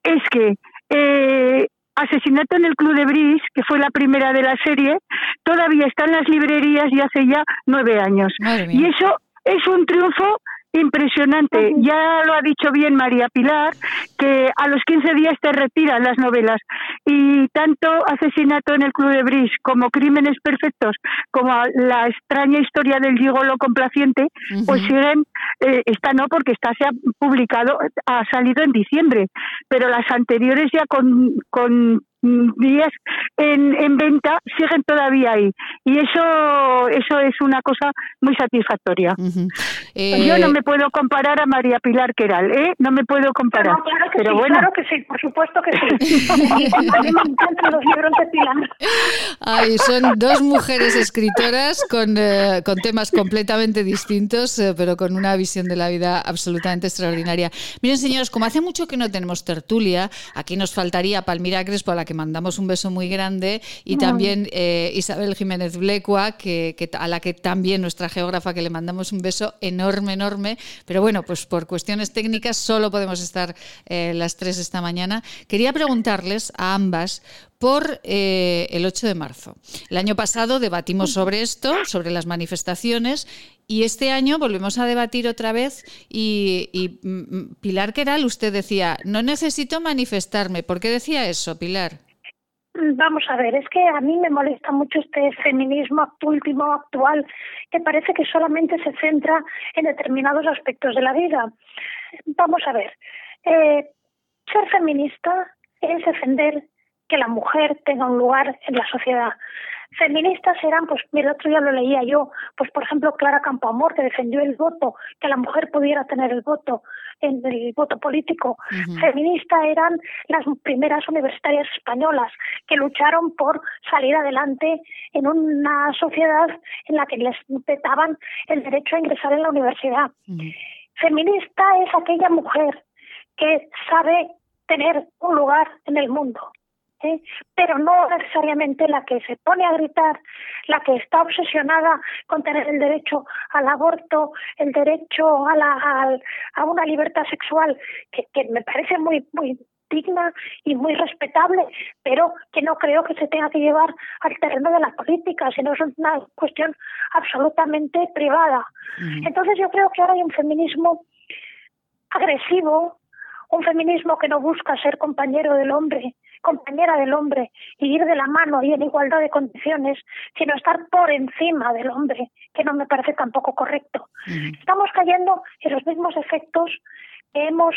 es que eh, Asesinato en el Club de Bris, que fue la primera de la serie, todavía está en las librerías y hace ya nueve años. Y eso es un triunfo Impresionante. Ya lo ha dicho bien María Pilar, que a los 15 días te retiran las novelas. Y tanto Asesinato en el Club de Bris como Crímenes Perfectos, como la extraña historia del gigolo complaciente, pues siguen, eh, esta no, porque esta se ha publicado, ha salido en diciembre, pero las anteriores ya con, con días en, en venta siguen todavía ahí. Y eso eso es una cosa muy satisfactoria. Eh, yo no me puedo comparar a María Pilar Queral ¿eh? no me puedo comparar. Claro que pero sí, bueno. claro que sí por supuesto que sí. A mí me encantan los libros de Pilar. Ay, son dos mujeres escritoras con, eh, con temas completamente distintos eh, pero con una visión de la vida absolutamente extraordinaria. Miren señores como hace mucho que no tenemos tertulia aquí nos faltaría Palmira Crespo a la que mandamos un beso muy grande, y también eh, Isabel Jiménez Blecua, que, a la que también nuestra geógrafa, que le mandamos un beso enorme, enorme. Pero bueno, pues por cuestiones técnicas solo podemos estar eh, las tres esta mañana. Quería preguntarles a ambas por eh, el 8 de marzo. El año pasado debatimos sobre esto, sobre las manifestaciones, y este año volvemos a debatir otra vez. Y, y mm, mm, Pilar Queral, usted decía, no necesito manifestarme. ¿Por qué decía eso, Pilar? Vamos a ver, es que a mí me molesta mucho este feminismo último actual que parece que solamente se centra en determinados aspectos de la vida. Vamos a ver, eh, ser feminista es defender que la mujer tenga un lugar en la sociedad feministas eran, pues mira, el otro día lo leía yo, pues por ejemplo Clara Campoamor, que defendió el voto, que la mujer pudiera tener el voto, en el voto político. Feministas eran las primeras universitarias españolas que lucharon por salir adelante en una sociedad en la que les petaban el derecho a ingresar en la universidad. Feminista es aquella mujer que sabe tener un lugar en el mundo ¿eh? pero no necesariamente la que se pone a gritar, la que está obsesionada con tener el derecho al aborto, el derecho a, la, a, una libertad sexual, que, que me parece muy, muy digna y muy respetable, pero que no creo que se tenga que llevar al terreno de la política, sino es una cuestión absolutamente privada. Entonces yo creo que ahora hay un feminismo agresivo, un feminismo que no busca ser compañero del hombre, compañera del hombre y ir de la mano y en igualdad de condiciones, sino estar por encima del hombre, que no me parece tampoco correcto. Estamos cayendo en los mismos efectos que hemos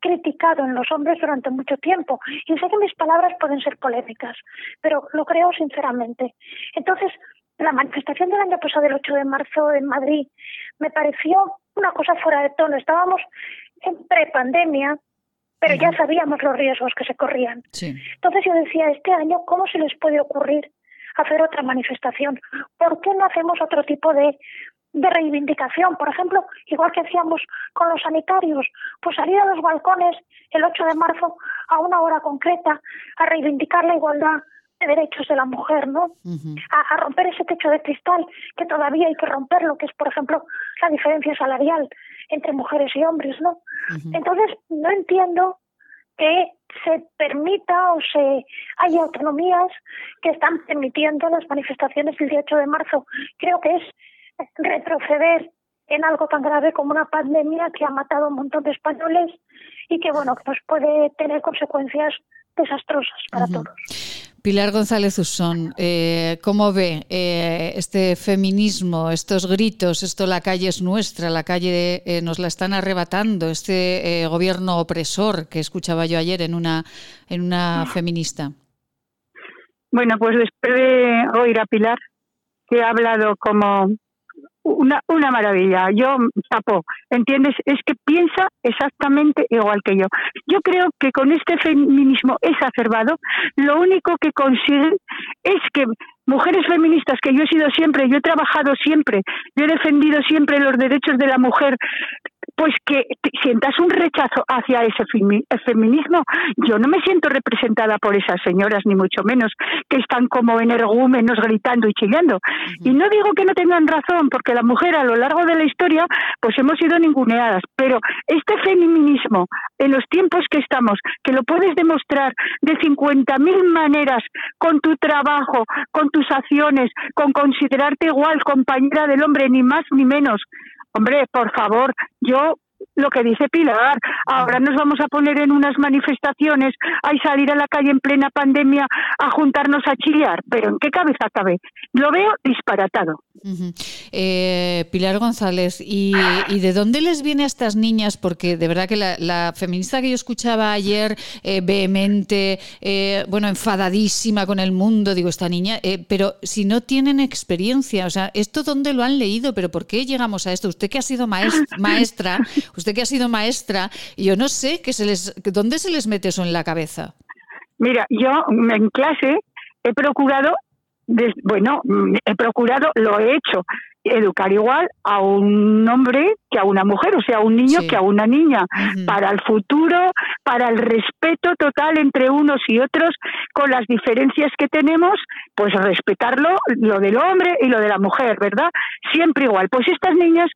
criticado en los hombres durante mucho tiempo. Y sé que mis palabras pueden ser polémicas, pero lo creo sinceramente. Entonces, la manifestación del año pasado, el 8 de marzo en Madrid, me pareció una cosa fuera de tono. Estábamos en prepandemia, pero ya sabíamos los riesgos que se corrían. Entonces yo decía, este año, ¿cómo se les puede ocurrir hacer otra manifestación? ¿Por qué no hacemos otro tipo de, de reivindicación? Por ejemplo, igual que hacíamos con los sanitarios, pues salir a los balcones el 8 de marzo a una hora concreta a reivindicar la igualdad de derechos de la mujer, ¿no? a, romper ese techo de cristal que todavía hay que romperlo, que es, por ejemplo, la diferencia salarial entre mujeres y hombres, ¿no? Entonces, no entiendo que se permita o se haya autonomías que están permitiendo las manifestaciones del 18 de marzo. Creo que es retroceder en algo tan grave como una pandemia que ha matado a un montón de españoles y que, bueno, que nos puede tener consecuencias desastrosas para todos. Pilar González Usón, eh, ¿cómo ve eh, este feminismo, estos gritos, esto la calle es nuestra, la calle eh, nos la están arrebatando, este gobierno opresor que escuchaba yo ayer en una, en una feminista? Bueno, pues después de oír a Pilar, que ha hablado como una, una maravilla. Yo, tapo, ¿entiendes? Es que piensa exactamente igual que yo. Yo creo que con este feminismo exacerbado, lo único que consiguen es que mujeres feministas, que yo he sido siempre, yo he trabajado siempre, yo he defendido siempre los derechos de la mujer, pues que sientas un rechazo hacia ese feminismo. Yo no me siento representada por esas señoras, ni mucho menos, que están como energúmenos gritando y chillando. Y no digo que no tengan razón, porque la mujer a lo largo de la historia, pues hemos sido ninguneadas. Pero este feminismo, en los tiempos que estamos, que lo puedes demostrar de 50.000 maneras con tu trabajo, con tus acciones, con considerarte igual compañera del hombre, ni más ni menos, Hombre, por favor, yo lo que dice Pilar. Ahora nos vamos a poner en unas manifestaciones, a salir a la calle en plena pandemia a juntarnos a chillar. Pero ¿en qué cabeza cabe? Lo veo disparatado. Eh, Pilar González, ¿y, de dónde les viene a estas niñas? Porque de verdad que la, feminista que yo escuchaba ayer, eh, vehemente, eh, bueno, enfadadísima con el mundo, digo, esta niña, pero si no tienen experiencia, o sea, ¿esto dónde lo han leído? ¿Pero por qué llegamos a esto? Usted que ha sido maestra, usted que ha sido maestra, yo no sé que se les, dónde se les mete eso en la cabeza. Mira, yo en clase he procurado bueno, mm, he procurado, lo he hecho, educar igual a un hombre que a una mujer, o sea, a un niño que a una niña, para el futuro, para el respeto total entre unos y otros, con las diferencias que tenemos, pues respetarlo, lo del hombre y lo de la mujer, ¿verdad? Siempre igual. Pues estas niñas,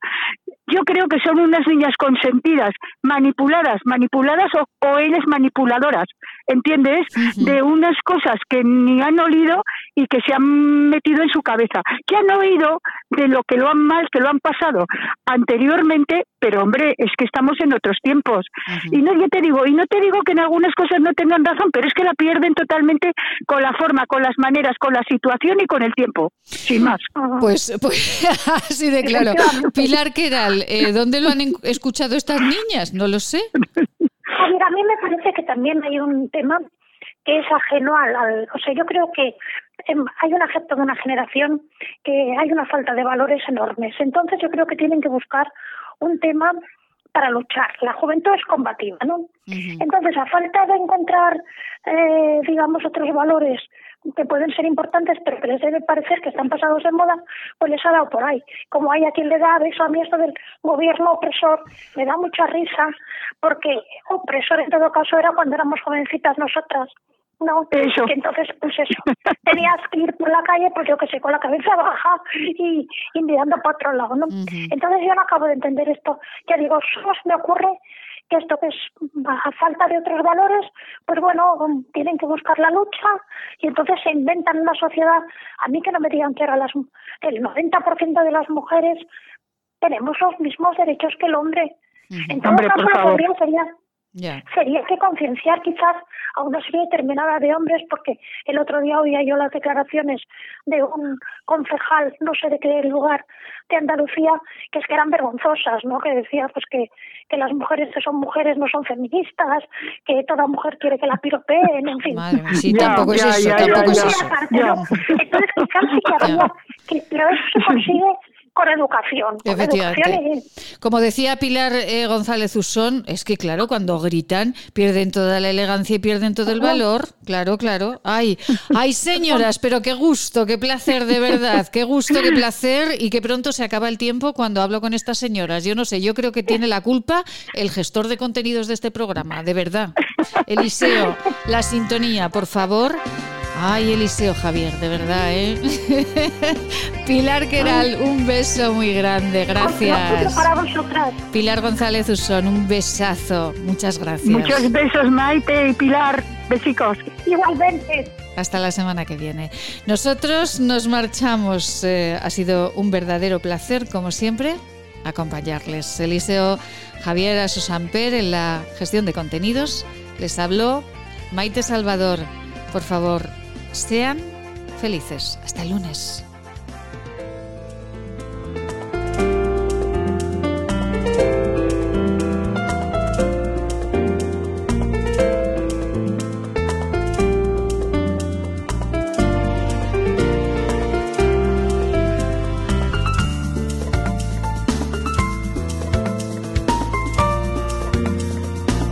yo creo que son unas niñas consentidas, manipuladas, manipuladas o, ellas manipuladoras, ¿entiendes? De unas cosas que ni han olido y que se han metido en su cabeza, que han oído de lo que lo han mal, que lo han pasado anteriormente, pero hombre, es que estamos en otros tiempos. Y no, yo te digo, y no te digo que en algunas cosas no tengan razón, pero es que la pierden totalmente con la forma, con las maneras, con la situación y con el tiempo, sin más. Pues, pues así de claro. Pilar Queral, eh, ¿dónde lo han escuchado estas niñas? No lo sé. mira, a mí me parece que también hay un tema que es ajeno al, o sea, yo creo que hay un afecto de una generación que hay una falta de valores enormes. Entonces yo creo que tienen que buscar un tema para luchar. La juventud es combativa, ¿no? Entonces, a falta de encontrar, eh, digamos, otros valores que pueden ser importantes, pero que les debe parecer que están pasados de moda, pues les ha dado por ahí. Como hay a quien le da eso a mí esto del gobierno opresor, me da mucha risa, porque opresor en todo caso era cuando éramos jovencitas nosotras No, eso. Que entonces, pues eso, tenías que ir por la calle, pues yo que sé, con la cabeza baja y, y mirando para otro lado, ¿no? Entonces yo no acabo de entender esto. Ya digo, solo se me ocurre que esto que es a falta de otros valores, pues bueno, tienen que buscar la lucha y entonces se inventan una sociedad. A mí que no me digan que ahora las, el 90% de las mujeres tenemos los mismos derechos que el hombre. En todo caso, lo que sería Sería que concienciar quizás a una serie determinada de hombres, porque el otro día oía yo las declaraciones de un concejal, no sé de qué lugar de Andalucía, que es que eran vergonzosas, ¿no? Que decía pues que, que las mujeres que son mujeres no son feministas, que toda mujer quiere que la piropeen, en fin. sí, tampoco es eso, tampoco es eso. Entonces quizás sí que habría, que, pero eso se consigue con educación. Efectivamente. Como decía Pilar eh, González Usón, es que claro, cuando gritan pierden toda la elegancia y pierden todo el valor. Claro, claro. Ay, ay señoras, pero qué gusto, qué placer de verdad, qué gusto, qué placer y que pronto se acaba el tiempo cuando hablo con estas señoras. Yo no sé, yo creo que tiene la culpa el gestor de contenidos de este programa, de verdad. Eliseo, la sintonía, por favor. Ay, Eliseo Javier, de verdad, ¿eh? Pilar Queral, un beso muy grande, gracias. Pilar González Usón, un besazo, muchas gracias. Muchos besos, Maite y Pilar, besicos. Igualmente. Hasta la semana que viene. Nosotros nos marchamos, eh, ha sido un verdadero placer, como siempre, acompañarles. Eliseo Javier Asosamper en la gestión de contenidos. Les habló Maite Salvador. Por favor, sean felices. Hasta el lunes.